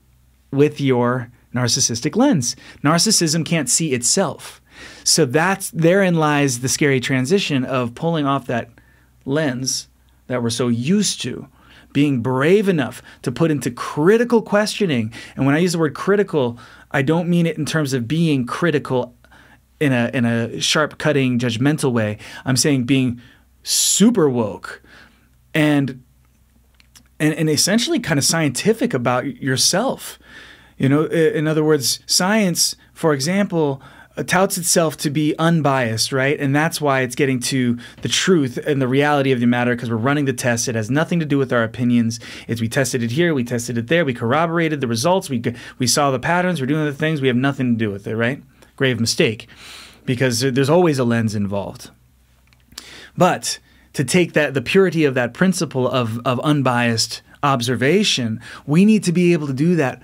with your narcissistic lens. Narcissism can't see itself. So that's therein lies the scary transition of pulling off that lens that we're so used to, being brave enough to put into critical questioning. And when I use the word critical, I don't mean it in terms of being critical in a in a sharp cutting judgmental way. I'm saying being super woke and and, and essentially kind of scientific about yourself you know, in other words, science, for example, uh, touts itself to be unbiased, right? And that's why it's getting to the truth and the reality of the matter because we're running the test. It has nothing to do with our opinions. It's we tested it here, we tested it there, we corroborated the results, we we saw the patterns, we're doing the things. We have nothing to do with it, right? Grave mistake, because there's always a lens involved. But to take that the purity of that principle of of unbiased observation, we need to be able to do that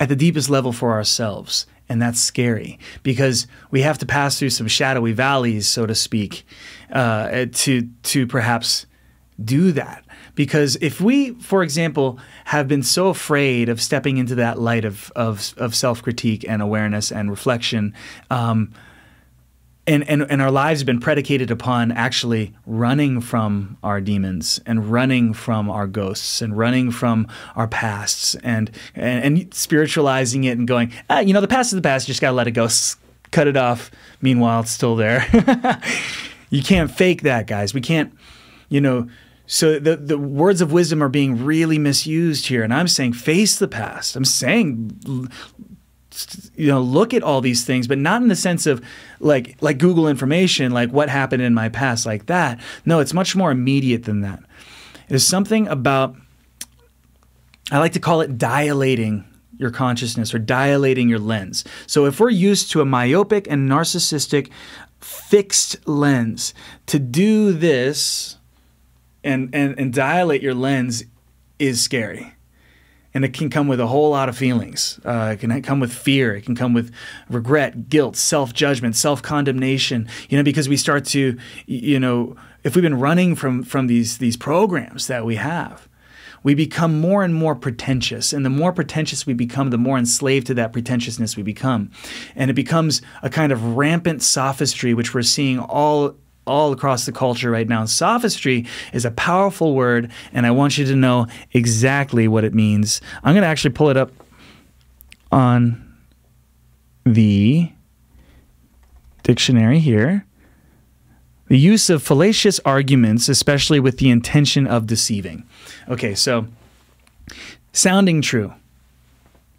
at the deepest level for ourselves and that's scary because we have to pass through some shadowy valleys, so to speak, uh, to to perhaps do that. Because if we, for example, have been so afraid of stepping into that light of of, of self critique and awareness and reflection. Um, and, and, and our lives have been predicated upon actually running from our demons and running from our ghosts and running from our pasts and, and, and spiritualizing it and going, ah, you know, the past is the past, you just got to let it go, cut it off. Meanwhile, it's still there. you can't fake that, guys. We can't, you know, so the, the words of wisdom are being really misused here. And I'm saying face the past. I'm saying you know look at all these things but not in the sense of like like google information like what happened in my past like that. No it's much more immediate than that. There's something about i like to call it dilating your consciousness or dilating your lens. So if we're used to a myopic and narcissistic fixed lens to do this and and, and dilate your lens is scary and it can come with a whole lot of feelings. Uh, it can come with fear. It can come with regret, guilt, self judgment, self condemnation. You know, because we start to, you know, if we've been running from from these these programs that we have, we become more and more pretentious. And the more pretentious we become, the more enslaved to that pretentiousness we become. And it becomes a kind of rampant sophistry, which we're seeing all all across the culture right now. Sophistry is a powerful word, and I want you to know exactly what it means. I'm going to actually pull it up on the dictionary here. The use of fallacious arguments, especially with the intention of deceiving. Okay, so sounding true,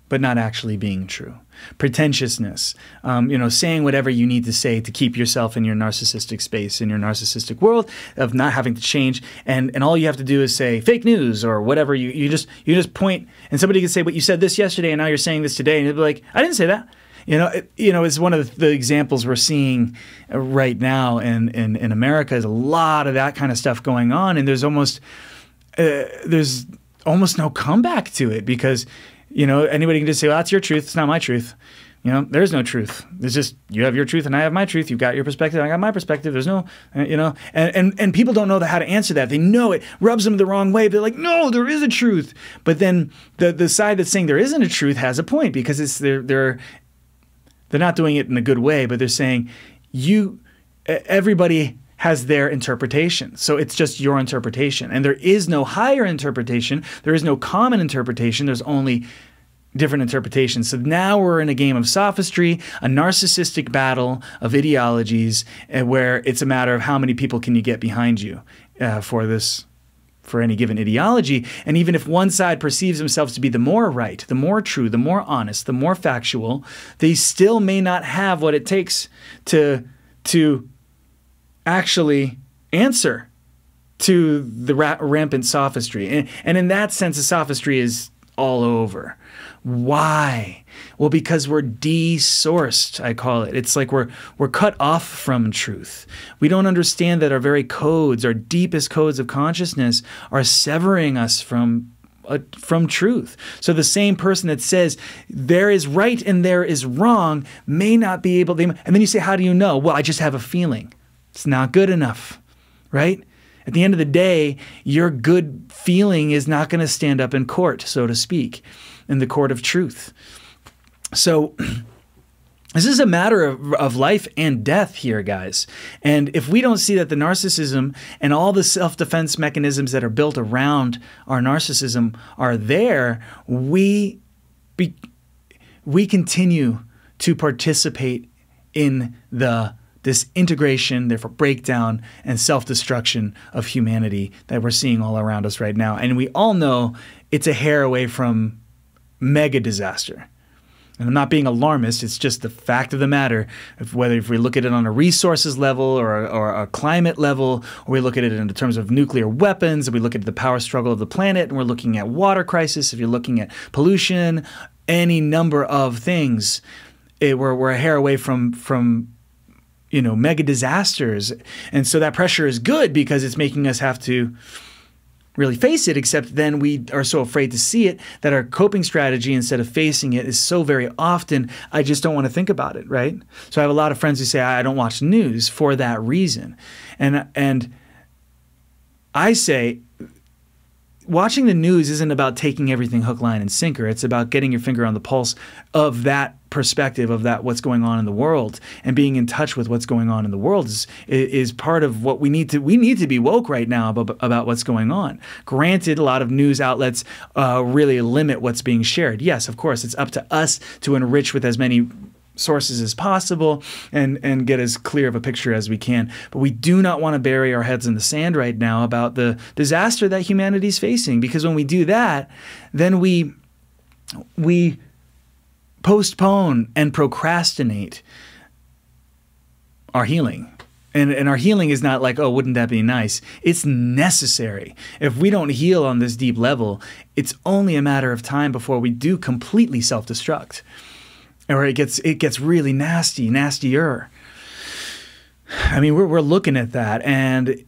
but not actually being true pretentiousness, um, you know, saying whatever you need to say to keep yourself in your narcissistic space, in your narcissistic world of not having to change. And, and all you have to do is say fake news or whatever. You, you just you just point and somebody can say, but you said this yesterday and now you're saying this today. And you'll be like, I didn't say that. You know, it, you know, it's one of the examples we're seeing right now in, in, in America is a lot of that kind of stuff going on. And there's almost, uh, there's almost no comeback to it because you know, anybody can just say, well, that's your truth. It's not my truth. You know, there's no truth. There's just you have your truth and I have my truth. You've got your perspective, I got my perspective. There's no, uh, you know, and and and people don't know how to answer that. They know it rubs them the wrong way. They're like, no, there is a truth. But then the the side that's saying there isn't a truth has a point because it's they're they're they're not doing it in a good way, but they're saying you everybody has their interpretation. So it's just your interpretation. And there is no higher interpretation, there is no common interpretation, there's only different interpretations. So now we're in a game of sophistry, a narcissistic battle of ideologies, uh, where it's a matter of how many people can you get behind you uh, for this. For any given ideology. And even if one side perceives themselves to be the more right, the more true, the more honest, the more factual, they still may not have what it takes to, to actually answer to the ra- rampant sophistry. And, and in that sense, the sophistry is all over. Why? Well, because we're desourced, I call it. It's like we're we're cut off from truth. We don't understand that our very codes, our deepest codes of consciousness, are severing us from uh, from truth. So the same person that says there is right and there is wrong may not be able to. And then you say, how do you know? Well, I just have a feeling. It's not good enough, right? At the end of the day, your good feeling is not going to stand up in court, so to speak, in the court of truth. So, this is a matter of, of life and death here, guys. And if we don't see that the narcissism and all the self defense mechanisms that are built around our narcissism are there, we, be, we continue to participate in the this integration, therefore breakdown and self destruction of humanity that we're seeing all around us right now. And we all know it's a hair away from mega disaster. and I'm not being alarmist, it's just the fact of the matter. If, whether if we look at it on a resources level or, or a climate level, or we look at it in terms of nuclear weapons, if we look at the power struggle of the planet, and we're looking at water crisis, if you're looking at pollution, any number of things, it, we're, we're a hair away from from you know mega disasters, and so that pressure is good because it's making us have to really face it, except then we are so afraid to see it that our coping strategy, instead of facing it, is so very often, I just don't want to think about it, right? So I have a lot of friends who say, I don't watch news for that reason. And, and I say, watching the news isn't about taking everything hook, line, and sinker. It's about getting your finger on the pulse of that perspective of that what's going on in the world and being in touch with what's going on in the world is is part of what we need to we need to be woke right now about, about what's going on granted a lot of news outlets uh, really limit what's being shared yes of course it's up to us to enrich with as many sources as possible and and get as clear of a picture as we can but we do not want to bury our heads in the sand right now about the disaster that humanity is facing because when we do that then we we postpone and procrastinate our healing. And, and our healing is not like, oh, wouldn't that be nice? It's necessary. If we don't heal on this deep level, it's only a matter of time before we do completely self destruct. Or it gets, it gets really nasty, nastier. I mean, we're, we're looking at that. And,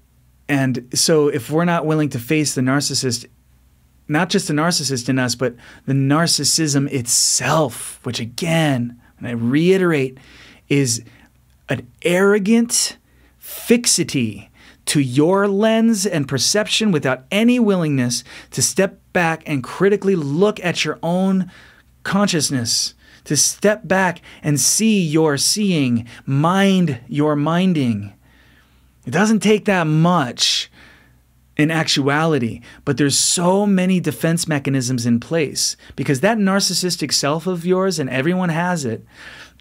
and so if we're not willing to face the narcissist not just the narcissist in us, but the narcissism itself, which again, and I reiterate, is an arrogant fixity to your lens and perception without any willingness to step back and critically look at your own consciousness, to step back and see your seeing, mind your minding. It doesn't take that much in actuality, but there's so many defense mechanisms in place because that narcissistic self of yours, and everyone has it,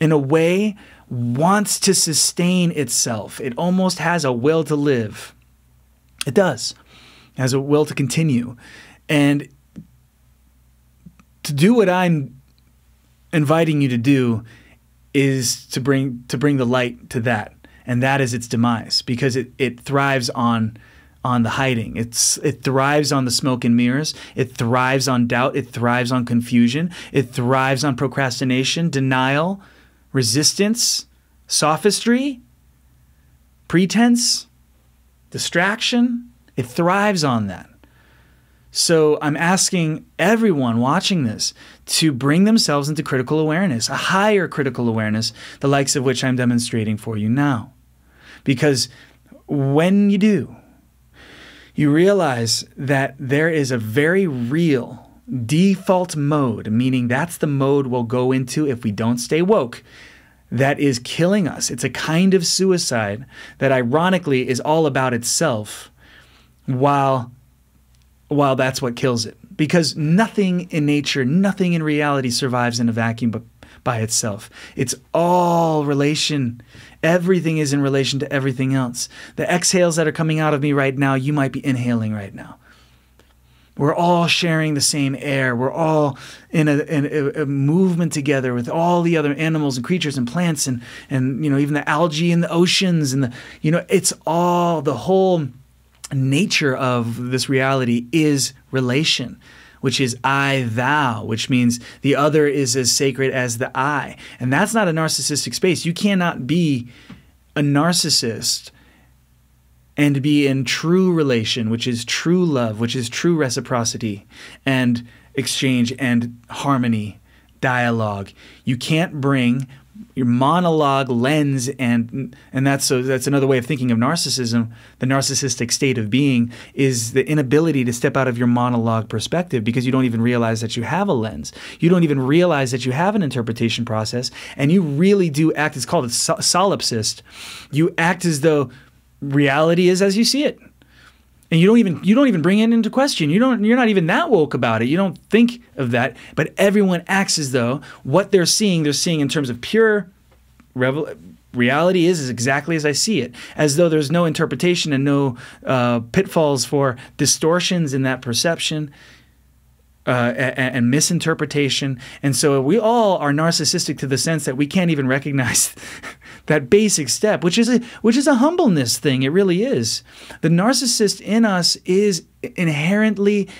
in a way wants to sustain itself. It almost has a will to live. It does. It has a will to continue. And to do what I'm inviting you to do is to bring to bring the light to that. And that is its demise because it, it thrives on on the hiding. It's it thrives on the smoke and mirrors. It thrives on doubt. It thrives on confusion. It thrives on procrastination, denial, resistance, sophistry, pretense, distraction. It thrives on that. So I'm asking everyone watching this to bring themselves into critical awareness, a higher critical awareness, the likes of which I'm demonstrating for you now. Because when you do, you realize that there is a very real default mode, meaning that's the mode we'll go into if we don't stay woke, that is killing us. It's a kind of suicide that ironically is all about itself while while that's what kills it. Because nothing in nature, nothing in reality survives in a vacuum but by itself. It's all relation. Everything is in relation to everything else. The exhales that are coming out of me right now, you might be inhaling right now. We're all sharing the same air. We're all in a, in a, a, movement together with all the other animals and creatures and plants and, and you know even the algae in the oceans and the you know it's all the whole nature of this reality is relation which is I thou, which means the other is as sacred as the I. And that's not a narcissistic space. You cannot be a narcissist and be in true relation, which is true love, which is true reciprocity and exchange and harmony, dialogue. You can't bring your monologue lens and and that's so that's another way of thinking of narcissism the narcissistic state of being is the inability to step out of your monologue perspective because you don't even realize that you have a lens. You don't even realize that you have an interpretation process and you really do act it's called a solipsist. You act as though reality is as you see it and you don't even you don't even bring it into question. You don't you're not even that woke about it. You don't think of that, but everyone acts as though what they're seeing they're seeing in terms of pure revel- reality is is exactly as I see it, as though there's no interpretation and no uh, pitfalls for distortions in that perception. Uh, and, and, misinterpretation. And so we all are narcissistic to the sense that we can't even recognize that basic step, which is a which is a humbleness thing. It really is. The narcissist in us is inherently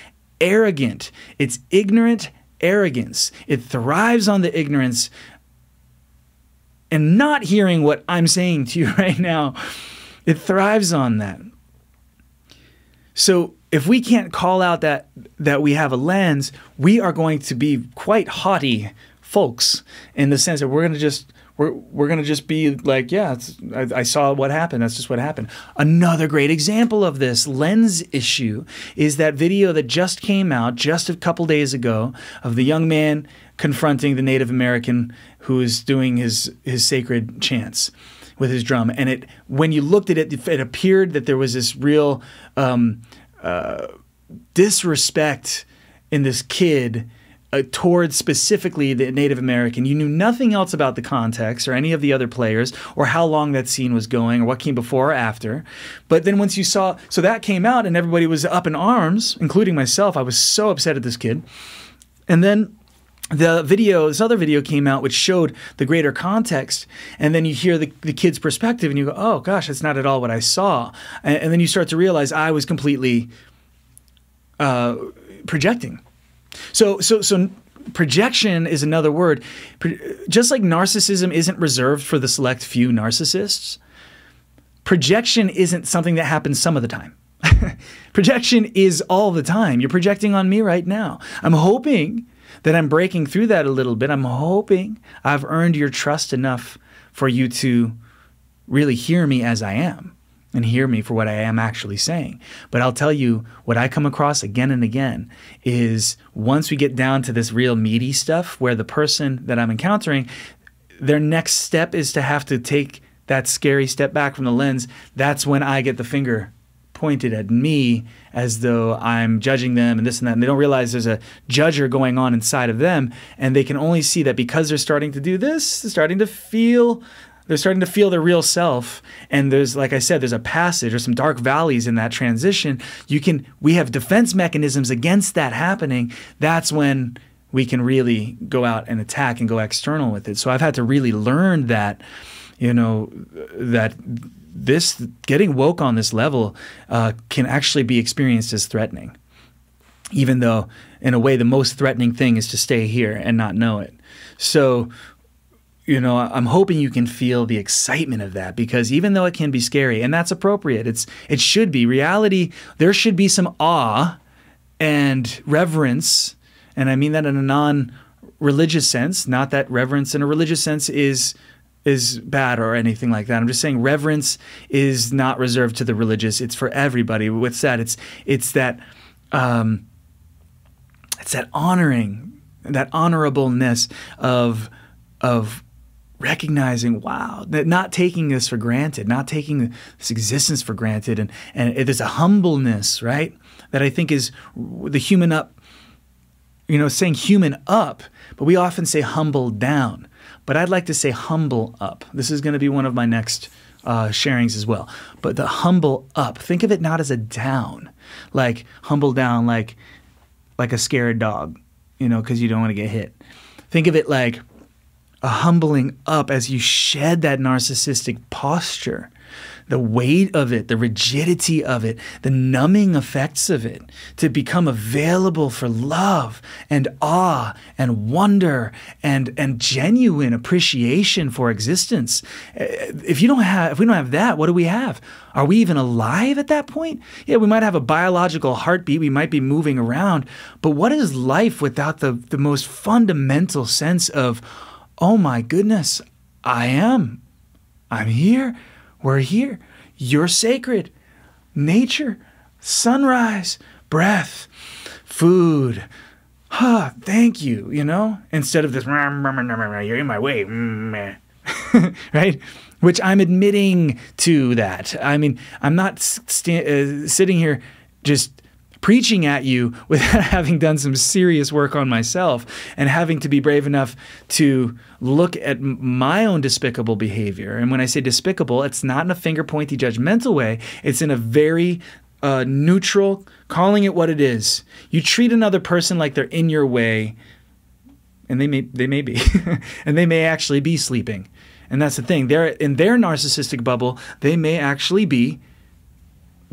arrogant. It's ignorant arrogance. It thrives on the ignorance and not hearing what I'm saying to you right now. It thrives on that. So if we can't call out that that we have a lens, we are going to be quite haughty folks in the sense that we're going to just we're, we're going to just be like, yeah, I, I, saw what happened. That's just what happened. Another great example of this lens issue is that video that just came out just a couple days ago of the young man confronting the Native American who is doing his his sacred chants with his drum. And it when you looked at it, it appeared that there was this real um, uh, disrespect in this kid uh, towards specifically the Native American. You knew nothing else about the context or any of the other players or how long that scene was going or what came before or after. But then once you saw, so that came out and everybody was up in arms, including myself. I was so upset at this kid. And then the video, this other video came out which showed the greater context, and then you hear the, the kid's perspective, and you go, "Oh gosh, that's not at all what I saw," and, and then you start to realize I was completely uh, projecting. So, so, so projection is another word. Just like narcissism isn't reserved for the select few narcissists, projection isn't something that happens some of the time. projection is all the time. You're projecting on me right now. I'm hoping that I'm breaking through that a little bit. I'm hoping I've earned your trust enough for you to really hear me as I am and hear me for what I am actually saying. But I'll tell you what I come across again and again is once we get down to this real meaty stuff where the person that I'm encountering, their next step is to have to take that scary step back from the lens. That's when I get the finger pointed at me as though I'm judging them and this and that. And they don't realize there's a judger going on inside of them. And they can only see that because they're starting to do this, they're starting to feel they're starting to feel their real self and there's like i said there's a passage or some dark valleys in that transition you can we have defense mechanisms against that happening that's when we can really go out and attack and go external with it so i've had to really learn that you know that this getting woke on this level uh, can actually be experienced as threatening, even though in a way the most threatening thing is to stay here and not know it. So, you know, I'm hoping you can feel the excitement of that because even though it can be scary, and that's appropriate, it's it should be reality. There should be some awe and reverence, and I mean that in a non-religious sense. Not that reverence in a religious sense is is bad or anything like that. I'm just saying reverence is not reserved to the religious. It's for everybody. What's that? It's it's that um, it's that honoring, that honorableness of of recognizing, wow, that not taking this for granted, not taking this existence for granted, and and there's a humbleness, right? That I think is the human up. You know, saying human up, but we often say humble down but I'd like to say humble up. This is going to be one of my next uh, sharings as well. But the humble up, think of it not as a down, like humble down, like like a scared dog, you know, because you don't want to get hit. Think of it like a humbling up as you shed that narcissistic posture the weight of it, the rigidity of it, the numbing effects of it, to become available for love and awe and wonder and and genuine appreciation for existence. If you don't have if we don't have that, what do we have? Are we even alive at that point? Yeah, we might have a biological heartbeat, we might be moving around, but what is life without the the most fundamental sense of oh my goodness, I am I'm here. We're here. You're sacred. Nature, sunrise, breath, food. Huh, thank you, you know? Instead of this, you're in my way, right? Which I'm admitting to that. I mean, I'm not st- uh, sitting here just preaching at you without having done some serious work on myself and having to be brave enough to look at my own despicable behavior. And when I say despicable, it's not in a finger pointy judgmental way, it's in a very uh, neutral, calling it what it is. You treat another person like they're in your way, and they may they may be, and they may actually be sleeping. And that's the thing. They're in their narcissistic bubble. They may actually be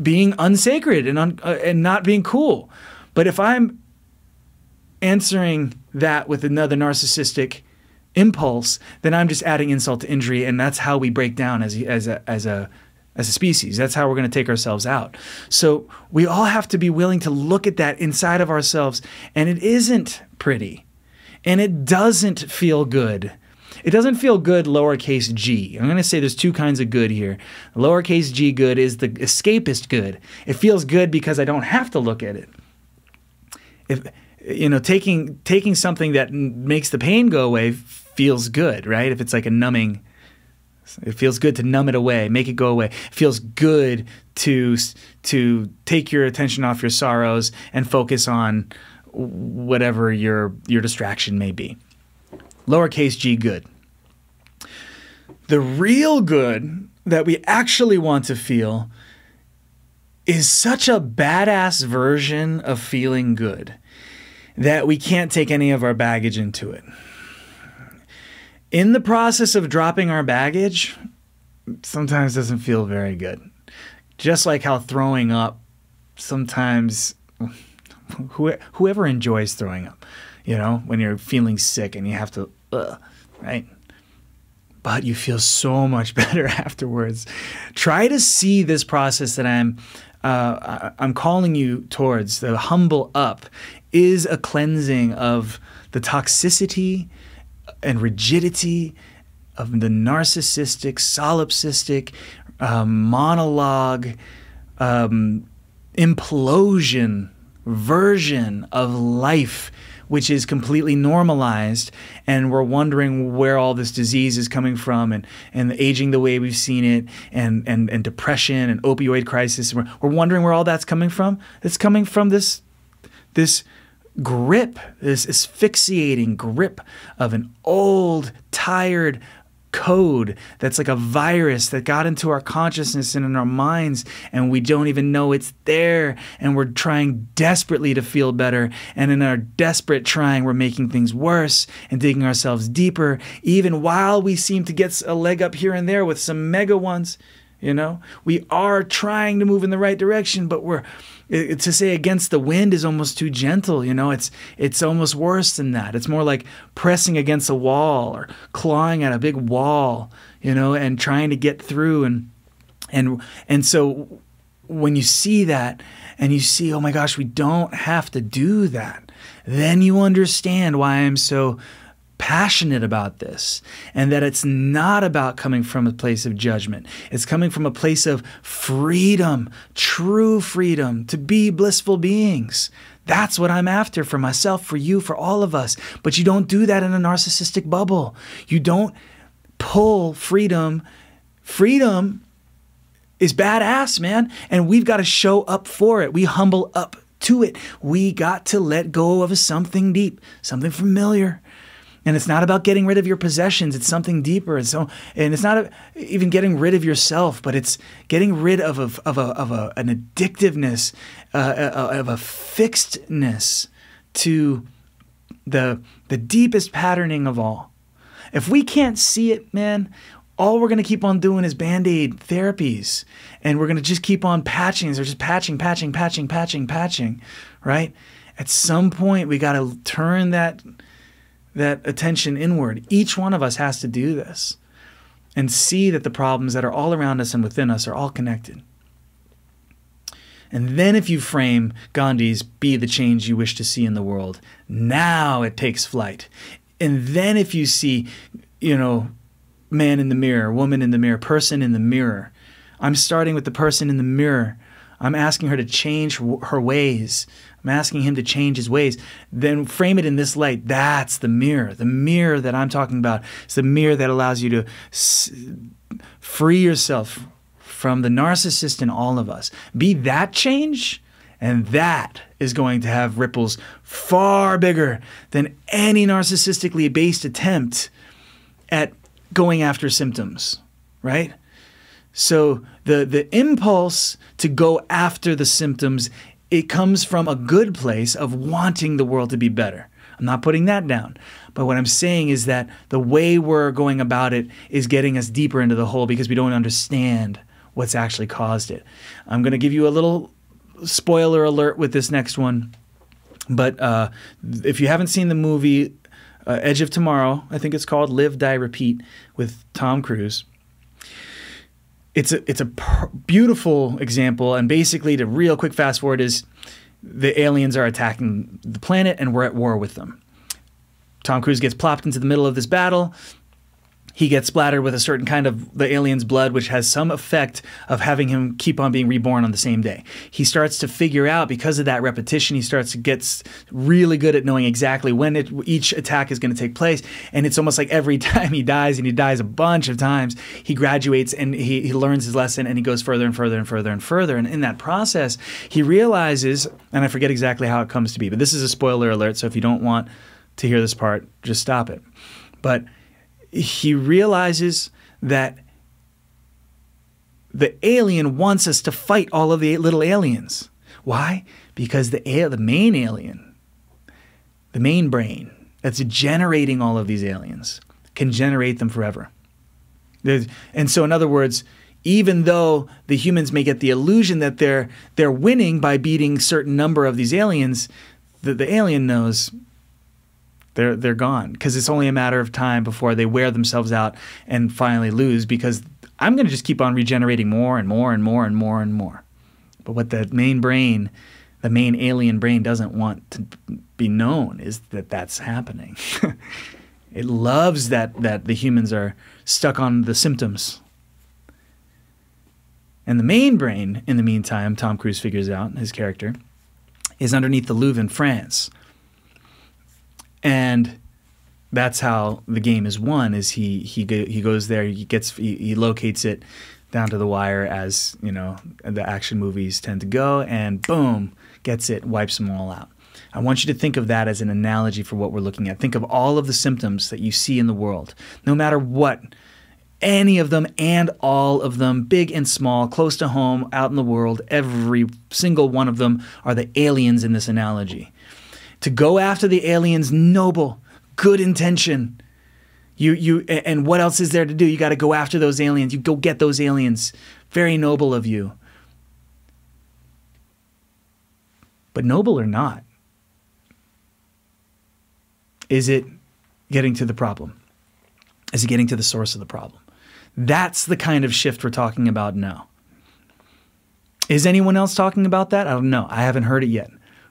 being unsacred and un, uh, and not being cool. But if I'm answering that with another narcissistic impulse, then I'm just adding insult to injury, and that's how we break down as as a as a as a species. That's how we're going to take ourselves out. So we all have to be willing to look at that inside of ourselves, and it isn't pretty, and it doesn't feel good. It doesn't feel good, lowercase g. I'm going to say there's two kinds of good here. Lowercase g good is the escapist good. It feels good because I don't have to look at it. If you know, taking taking something that makes the pain go away feels good, right? If it's like a numbing, it feels good to numb it away, make it go away. It feels good to to take your attention off your sorrows and focus on whatever your your distraction may be. Lowercase g good. The real good that we actually want to feel is such a badass version of feeling good that we can't take any of our baggage into it. In the process of dropping our baggage, sometimes doesn't feel very good. Just like how throwing up sometimes whoever enjoys throwing up, you know, when you're feeling sick and you have to, uh, right? But you feel so much better afterwards. Try to see this process that I'm uh, I'm calling you towards the humble up is a cleansing of the toxicity and rigidity of the narcissistic, solipsistic um, monologue, um, implosion version of life which is completely normalized and we're wondering where all this disease is coming from and, and aging the way we've seen it and, and, and depression and opioid crisis. We're, we're wondering where all that's coming from. It's coming from this this grip, this asphyxiating grip of an old, tired code that's like a virus that got into our consciousness and in our minds, and we don't even know it's there. And we're trying desperately to feel better. And in our desperate trying, we're making things worse and digging ourselves deeper, even while we seem to get a leg up here and there with some mega ones. You know, we are trying to move in the right direction, but we're to say against the wind is almost too gentle. You know, it's it's almost worse than that. It's more like pressing against a wall or clawing at a big wall. You know, and trying to get through and and and so when you see that and you see, oh my gosh, we don't have to do that, then you understand why I'm so passionate about this and that it's not about coming from a place of judgment. It's coming from a place of freedom, true freedom to be blissful beings. That's what I'm after for myself, for you, for all of us. But you don't do that in a narcissistic bubble. You don't pull freedom. Freedom is badass, man. And we've got to show up for it. We humble up to it. We got to let go of something deep, something familiar, and it's not about getting rid of your possessions. It's something deeper. It's so, and it's not a, even getting rid of yourself, but it's getting rid of a, of, a, of a, an addictiveness, uh, uh, of a fixedness to the, the deepest patterning of all. If we can't see it, man, all we're going to keep on doing is band aid therapies. And we're going to just keep on patching. They're just patching, patching, patching, patching, patching, right? At some point, we got to turn that that attention inward. Each one of us has to do this and see that the problems that are all around us and within us are all connected. And then, if you frame Gandhi's be the change you wish to see in the world, now it takes flight. And then, if you see, you know, man in the mirror, woman in the mirror, person in the mirror, I'm starting with the person in the mirror. I'm asking her to change her ways. I'm asking him to change his ways. Then frame it in this light. That's the mirror. The mirror that I'm talking about is the mirror that allows you to s- free yourself from the narcissist in all of us. Be that change, and that is going to have ripples far bigger than any narcissistically based attempt at going after symptoms, right? So the the impulse to go after the symptoms it comes from a good place of wanting the world to be better. I'm not putting that down. But what I'm saying is that the way we're going about it is getting us deeper into the hole because we don't understand what's actually caused it. I'm going to give you a little spoiler alert with this next one. But uh, if you haven't seen the movie uh, Edge of Tomorrow, I think it's called Live, Die, Repeat with Tom Cruise. It's a it's a beautiful example, and basically, the real quick fast forward is the aliens are attacking the planet, and we're at war with them. Tom Cruise gets plopped into the middle of this battle he gets splattered with a certain kind of the alien's blood, which has some effect of having him keep on being reborn on the same day. He starts to figure out because of that repetition, he starts to get really good at knowing exactly when it, each attack is going to take place. And it's almost like every time he dies, and he dies a bunch of times, he graduates and he, he learns his lesson and he goes further and further and further and further. And in that process, he realizes, and I forget exactly how it comes to be, but this is a spoiler alert. So if you don't want to hear this part, just stop it. But he realizes that the alien wants us to fight all of the little aliens. Why? Because the the main alien, the main brain that's generating all of these aliens, can generate them forever. There's, and so, in other words, even though the humans may get the illusion that they're they're winning by beating certain number of these aliens, the, the alien knows they're they're gone because it's only a matter of time before they wear themselves out and finally lose because I'm going to just keep on regenerating more and more and more and more and more. But what the main brain, the main alien brain doesn't want to be known is that that's happening. it loves that that the humans are stuck on the symptoms. And the main brain, in the meantime, Tom Cruise figures out his character, is underneath the Louvre in France and that's how the game is won. Is he he he goes there, he gets he, he locates it down to the wire as you know the action movies tend to go, and boom, gets it, wipes them all out. I want you to think of that as an analogy for what we're looking at. Think of all of the symptoms that you see in the world, no matter what, any of them and all of them, big and small, close to home, out in the world, every single one of them are the aliens in this analogy to go after the aliens noble good intention. You you and what else is there to do? You got to go after those aliens. You go get those aliens. Very noble of you. But noble or not is it getting to the problem? Is it getting to the source of the problem? That's the kind of shift we're talking about now. Is anyone else talking about that? I don't know. I haven't heard it yet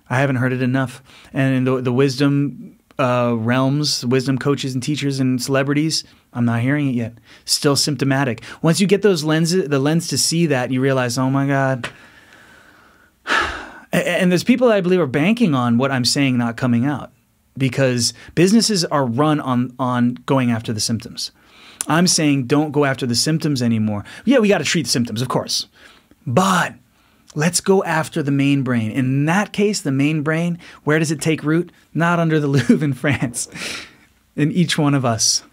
I haven't heard it enough. And in the, the wisdom uh, realms, wisdom coaches and teachers and celebrities, I'm not hearing it yet. Still symptomatic. Once you get those lenses, the lens to see that, you realize, oh my God. And there's people I believe are banking on what I'm saying not coming out because businesses are run on on going after the symptoms. I'm saying don't go after the symptoms anymore. Yeah, we got to treat the symptoms, of course. But Let's go after the main brain. In that case, the main brain, where does it take root? Not under the Louvre in France. In each one of us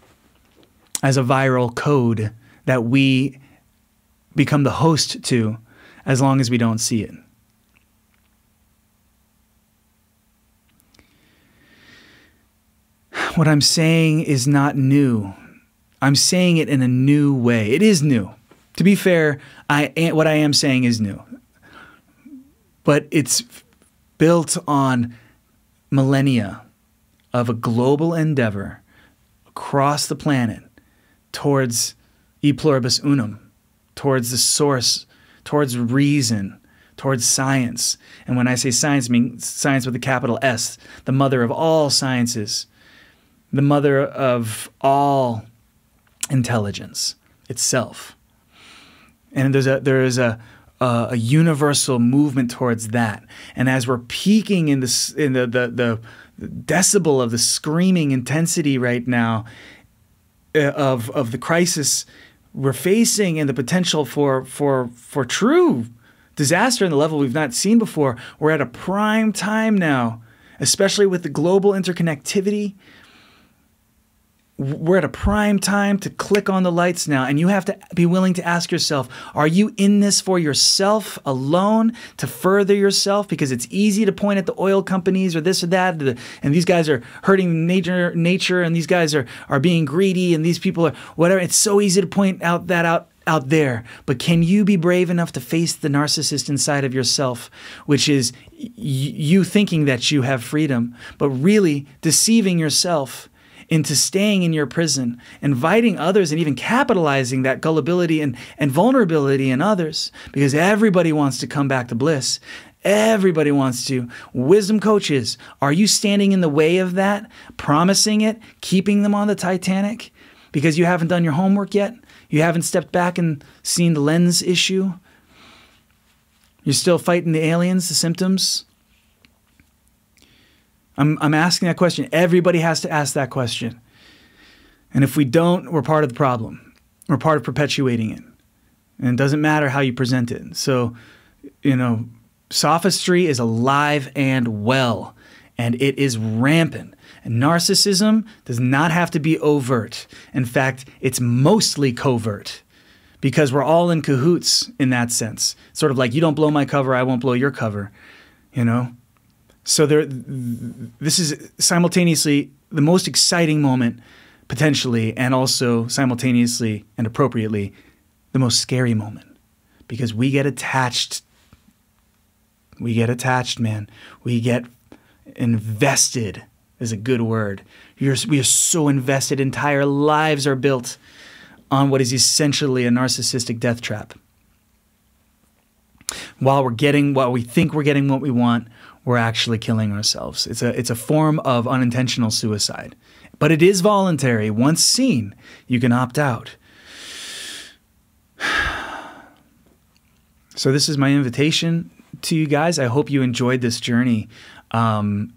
as a viral code that we become the host to as long as we don't see it. What I'm saying is not new. I'm saying it in a new way. It is new. To be fair, I what I am saying is new but it's built on millennia of a global endeavor across the planet towards e pluribus unum, towards the source, towards reason, towards science. And when I say science, I mean science with a capital S, the mother of all sciences, the mother of all intelligence itself. And there's a there is a a universal movement towards that. And as we're peaking in this in the, the the decibel of the screaming intensity right now uh, of of the crisis we're facing and the potential for for for true disaster in the level we've not seen before, we're at a prime time now, especially with the global interconnectivity we're at a prime time to click on the lights now and you have to be willing to ask yourself are you in this for yourself alone to further yourself? Because it's easy to point at the oil companies or this or that and these guys are hurting nature nature and these guys are are being greedy and these people are whatever. It's so easy to point out that out out there. But can you be brave enough to face the narcissist inside of yourself which is y- you thinking that you have freedom but really deceiving yourself into staying in your prison, inviting others and even capitalizing that gullibility and, and vulnerability in others because everybody wants to come back to bliss. Everybody wants to. Wisdom coaches, are you standing in the way of that, promising it, keeping them on the Titanic because you haven't done your homework yet? You haven't stepped back and seen the lens issue? You're still fighting the aliens, the symptoms? I'm, I'm asking that question. Everybody has to ask that question. And if we don't, we're part of the problem. We're part of perpetuating it. And it doesn't matter how you present it. So, you know, sophistry is alive and well, and it is rampant. And narcissism does not have to be overt. In fact, it's mostly covert because we're all in cahoots in that sense. Sort of like you don't blow my cover, I won't blow your cover, you know? So there, this is simultaneously the most exciting moment, potentially, and also simultaneously and appropriately, the most scary moment, because we get attached. We get attached, man. We get invested. Is a good word. You're, we are so invested. Entire lives are built on what is essentially a narcissistic death trap. While we're getting what we think we're getting what we want, we're actually killing ourselves. It's a it's a form of unintentional suicide. But it is voluntary. Once seen, you can opt out. So this is my invitation to you guys. I hope you enjoyed this journey. Um,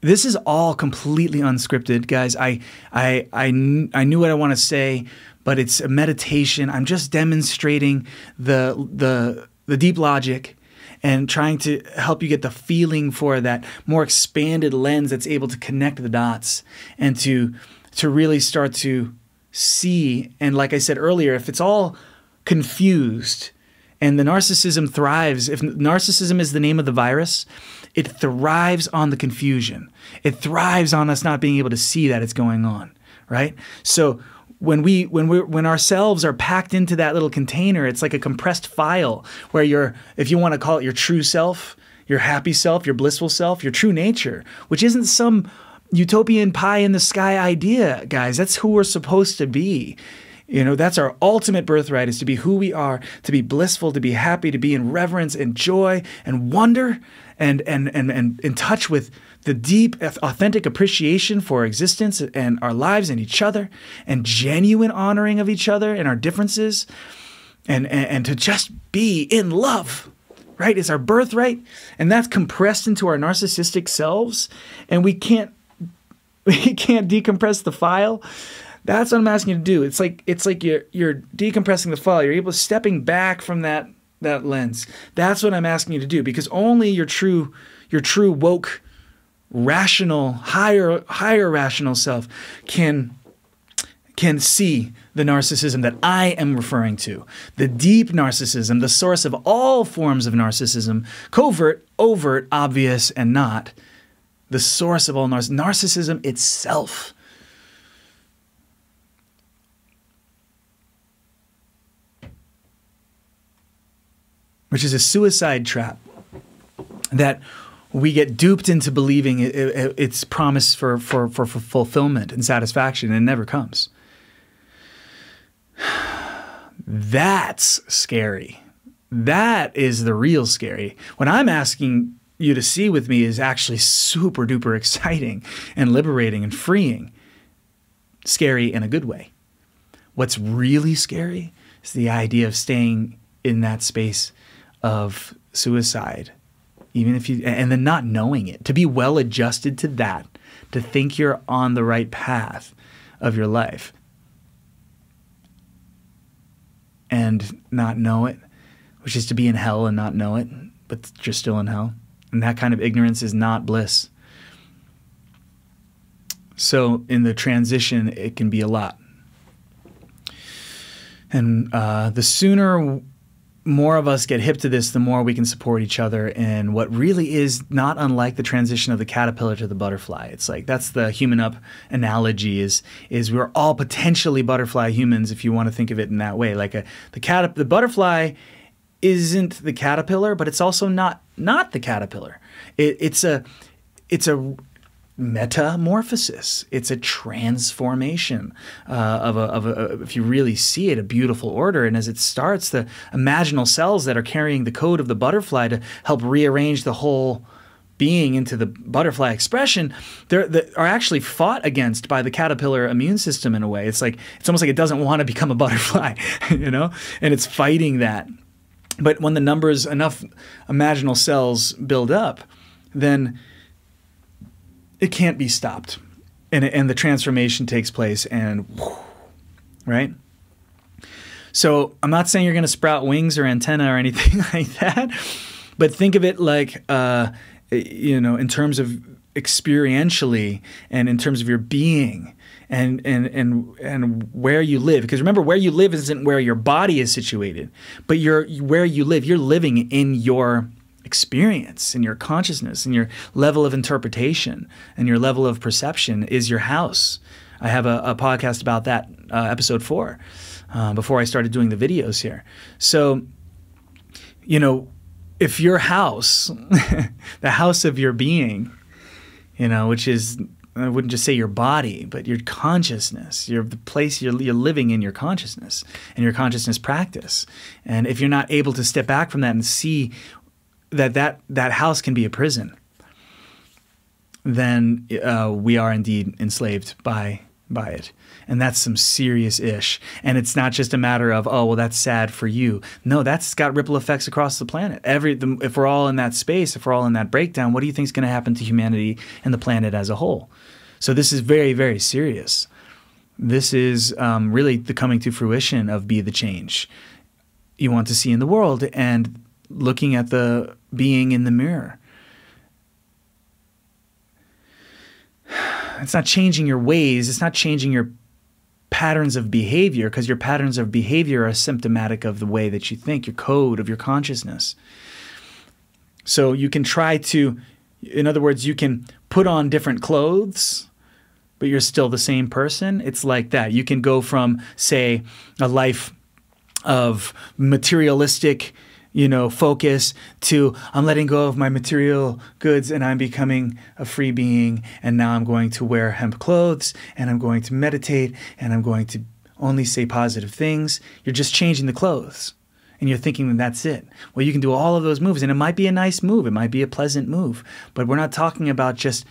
this is all completely unscripted, guys. I I I, I knew what I want to say, but it's a meditation. I'm just demonstrating the the the deep logic and trying to help you get the feeling for that more expanded lens that's able to connect the dots and to to really start to see. And like I said earlier if it's all confused and the narcissism thrives if narcissism is the name of the virus it thrives on the confusion. It thrives on us not being able to see that it's going on right? So when we when we when ourselves are packed into that little container, it's like a compressed file where your if you want to call it your true self, your happy self, your blissful self, your true nature, which isn't some utopian pie in the sky idea, guys. That's who we're supposed to be. You know, that's our ultimate birthright is to be who we are, to be blissful, to be happy, to be in reverence and joy and wonder and and and, and in touch with the deep, authentic appreciation for existence and our lives and each other, and genuine honoring of each other and our differences, and, and, and to just be in love, right? It's our birthright, and that's compressed into our narcissistic selves, and we can't we can't decompress the file. That's what I'm asking you to do. It's like it's like you're you're decompressing the file. You're able to stepping back from that that lens. That's what I'm asking you to do because only your true your true woke rational, higher, higher rational self can can see the narcissism that I am referring to. The deep narcissism, the source of all forms of narcissism, covert, overt, obvious, and not. The source of all narcissism, narcissism itself. Which is a suicide trap that we get duped into believing it, it, it's promise for, for, for, for fulfillment and satisfaction, and it never comes. That's scary. That is the real scary. What I'm asking you to see with me is actually super duper exciting and liberating and freeing. Scary in a good way. What's really scary is the idea of staying in that space of suicide even if you and then not knowing it to be well adjusted to that to think you're on the right path of your life. And not know it which is to be in hell and not know it but you're still in hell. And that kind of ignorance is not bliss. So in the transition, it can be a lot. And uh, the sooner more of us get hip to this, the more we can support each other in what really is not unlike the transition of the caterpillar to the butterfly. It's like that's the human up analogy is is we're all potentially butterfly humans if you want to think of it in that way. Like a the cat the butterfly isn't the caterpillar, but it's also not not the caterpillar. It, it's a it's a metamorphosis. It's a transformation uh, of, a, of a, if you really see it, a beautiful order. And as it starts, the imaginal cells that are carrying the code of the butterfly to help rearrange the whole being into the butterfly expression, they are actually fought against by the caterpillar immune system in a way. It's like it's almost like it doesn't want to become a butterfly, you know, and it's fighting that. But when the numbers enough imaginal cells build up, then it can't be stopped. And, and the transformation takes place, and right? So I'm not saying you're going to sprout wings or antenna or anything like that, but think of it like, uh, you know, in terms of experientially and in terms of your being and and and and where you live because remember where you live isn't where your body is situated but you're where you live you're living in your experience and your consciousness and your level of interpretation and your level of perception is your house. I have a, a podcast about that, uh, episode four, uh, before I started doing the videos here. So, you know, if your house, the house of your being, you know, which is I wouldn't just say your body, but your consciousness, your the place you're, you're living in your consciousness and your consciousness practice. And if you're not able to step back from that and see that that that house can be a prison, then uh, we are indeed enslaved by by it. And that's some serious ish. And it's not just a matter of, oh, well, that's sad for you. No, that's got ripple effects across the planet. Every the, if we're all in that space, if we're all in that breakdown, what do you think is going to happen to humanity and the planet as a whole? So this is very, very serious. This is um, really the coming to fruition of be the change you want to see in the world. And looking at the being in the mirror. It's not changing your ways, it's not changing your patterns of behavior because your patterns of behavior are symptomatic of the way that you think, your code of your consciousness. So you can try to, in other words, you can put on different clothes, but you're still the same person. It's like that. You can go from, say, a life of materialistic you know, focus to I'm letting go of my material goods and I'm becoming a free being. And now I'm going to wear hemp clothes and I'm going to meditate and I'm going to only say positive things. You're just changing the clothes and you're thinking that that's it. Well, you can do all of those moves and it might be a nice move, it might be a pleasant move, but we're not talking about just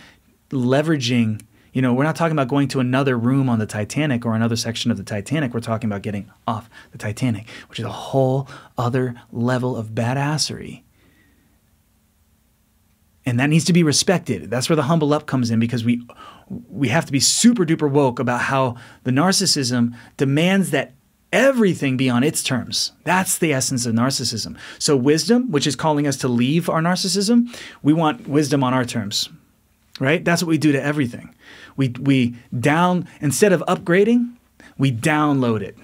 leveraging you know, we're not talking about going to another room on the Titanic or another section of the Titanic. We're talking about getting off the Titanic, which is a whole other level of badassery. And that needs to be respected. That's where the humble up comes in because we we have to be super duper woke about how the narcissism demands that everything be on its terms. That's the essence of narcissism. So wisdom, which is calling us to leave our narcissism, we want wisdom on our terms. Right? That's what we do to everything we, we down, instead of upgrading, we download it.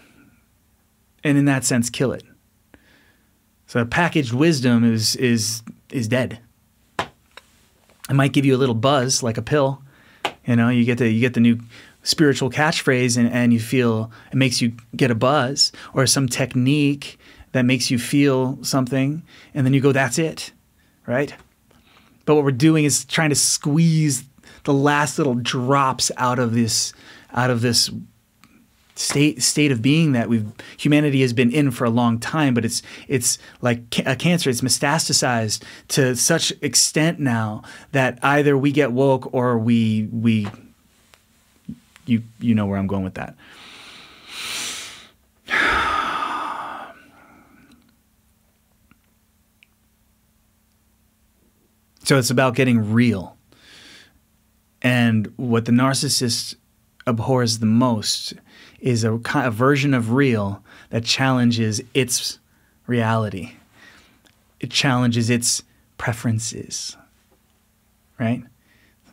And in that sense, kill it. So packaged wisdom is, is, is dead. It might give you a little buzz like a pill. You know, you get the, you get the new spiritual catchphrase and, and you feel it makes you get a buzz or some technique that makes you feel something and then you go that's it right but what we're doing is trying to squeeze the last little drops out of this out of this state state of being that we've humanity has been in for a long time but it's it's like a cancer. It's metastasized to such extent now that either we get woke or we we you you know where I'm going with that. So it's about getting real and what the narcissist abhors the most is a, a version of real that challenges its reality. It challenges its preferences, right?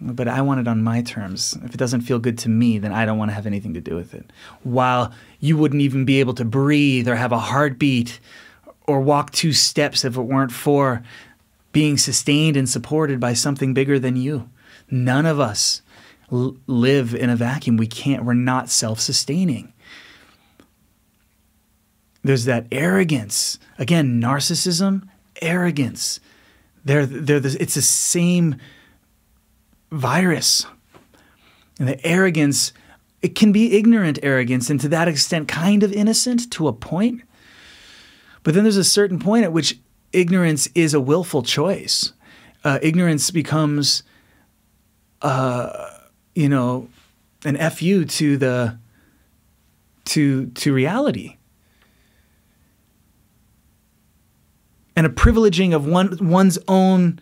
but I want it on my terms. If it doesn't feel good to me, then I don't want to have anything to do with it. While you wouldn't even be able to breathe or have a heartbeat or walk two steps if it weren't for being sustained and supported by something bigger than you. None of us l- live in a vacuum. We can't, we're not self sustaining. There's that arrogance. Again, narcissism, arrogance. They're, they're the, it's the same virus. And the arrogance, it can be ignorant arrogance and to that extent kind of innocent to a point. But then there's a certain point at which ignorance is a willful choice. Uh, ignorance becomes, uh, you know, an fu to the to to reality, and a privileging of one one's own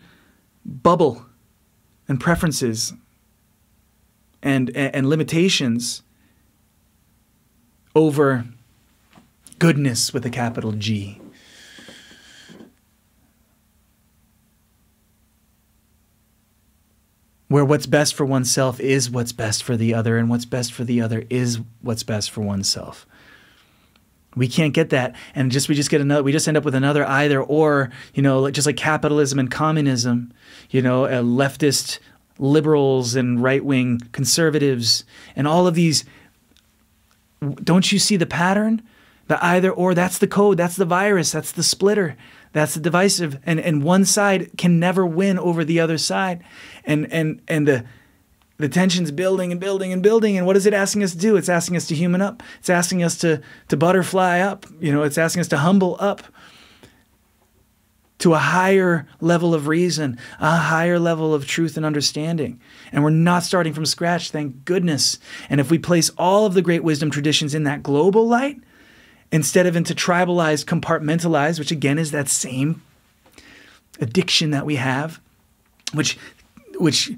bubble and preferences and and limitations over goodness with a capital G. Where what's best for oneself is what's best for the other, and what's best for the other is what's best for oneself. We can't get that, and just we just get another. We just end up with another either or. You know, just like capitalism and communism. You know, a leftist liberals and right wing conservatives and all of these. Don't you see the pattern? The either or, that's the code, that's the virus, that's the splitter, that's the divisive. And, and one side can never win over the other side. And, and, and the, the tension's building and building and building. And what is it asking us to do? It's asking us to human up. It's asking us to, to butterfly up. You know, it's asking us to humble up to a higher level of reason, a higher level of truth and understanding. And we're not starting from scratch, thank goodness. And if we place all of the great wisdom traditions in that global light, instead of into tribalized, compartmentalized, which again is that same addiction that we have, which which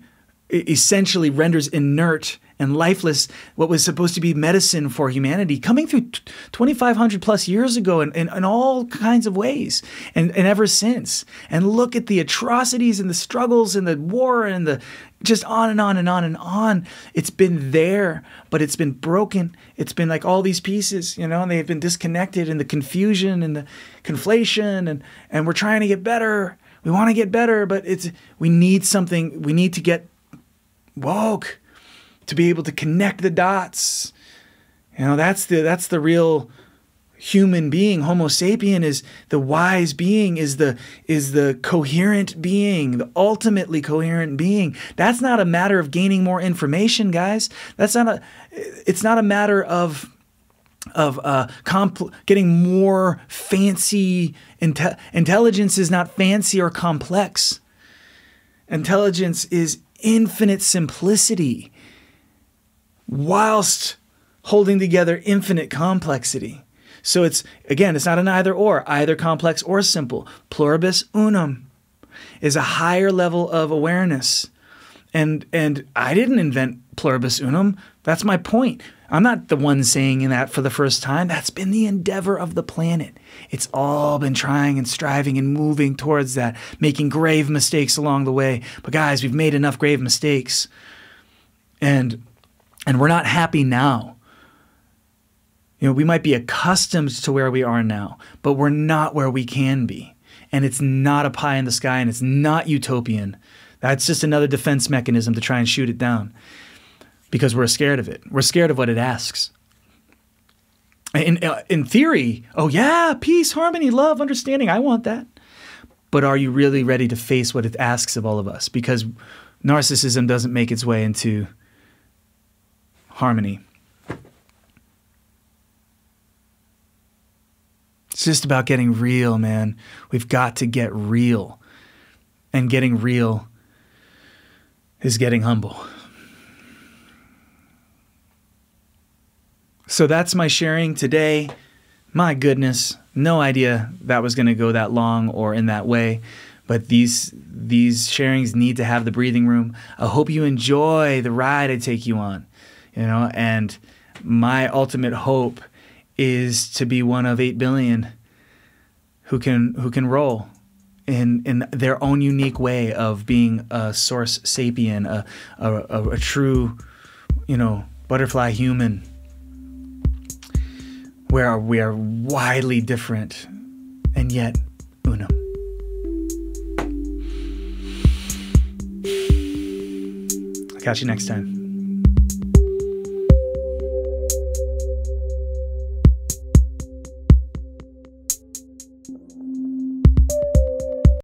essentially renders inert and lifeless what was supposed to be medicine for humanity coming through 2500 plus years ago in, in, in, all kinds of ways and, and ever since. And look at the atrocities and the struggles and the war and the just on and on and on and on. It's been there but it's been broken. It's been like all these pieces you know and they've been disconnected and the confusion and the conflation and and we're trying to get better. We want to get better but it's we need something. We need to get woke to be able to connect the dots. You know, that's the that's the real human being. Homo sapien is the wise being, is the is the coherent being, the ultimately coherent being. That's not a matter of gaining more information, guys. That's not a it's not a matter of of uh, compl- getting more fancy. Inte- intelligence is not fancy or complex. Intelligence is infinite simplicity whilst holding together infinite complexity. So it's, again, it's not an either or, either complex or simple. Pluribus unum is a higher level of awareness. And, and I didn't invent pluribus unum. That's my point. I'm not the one saying that for the first time. That's been the endeavor of the planet. It's all been trying and striving and moving towards that, making grave mistakes along the way. But guys, we've made enough grave mistakes. And and we're not happy now. You know, we might be accustomed to where we are now, but we're not where we can be. And it's not a pie in the sky and it's not utopian. That's just another defense mechanism to try and shoot it down because we're scared of it. We're scared of what it asks. In, uh, in theory, oh yeah, peace, harmony, love, understanding, I want that. But are you really ready to face what it asks of all of us? Because narcissism doesn't make its way into harmony. It's just about getting real, man. We've got to get real. And getting real is getting humble. So that's my sharing today. My goodness, no idea that was going to go that long or in that way, but these these sharings need to have the breathing room. I hope you enjoy the ride I take you on you know, and my ultimate hope is to be one of 8 billion who can who can roll in in their own unique way of being a source sapien, a a, a, a true, you know, butterfly human, where we are widely different, and yet uno. I'll catch you next time.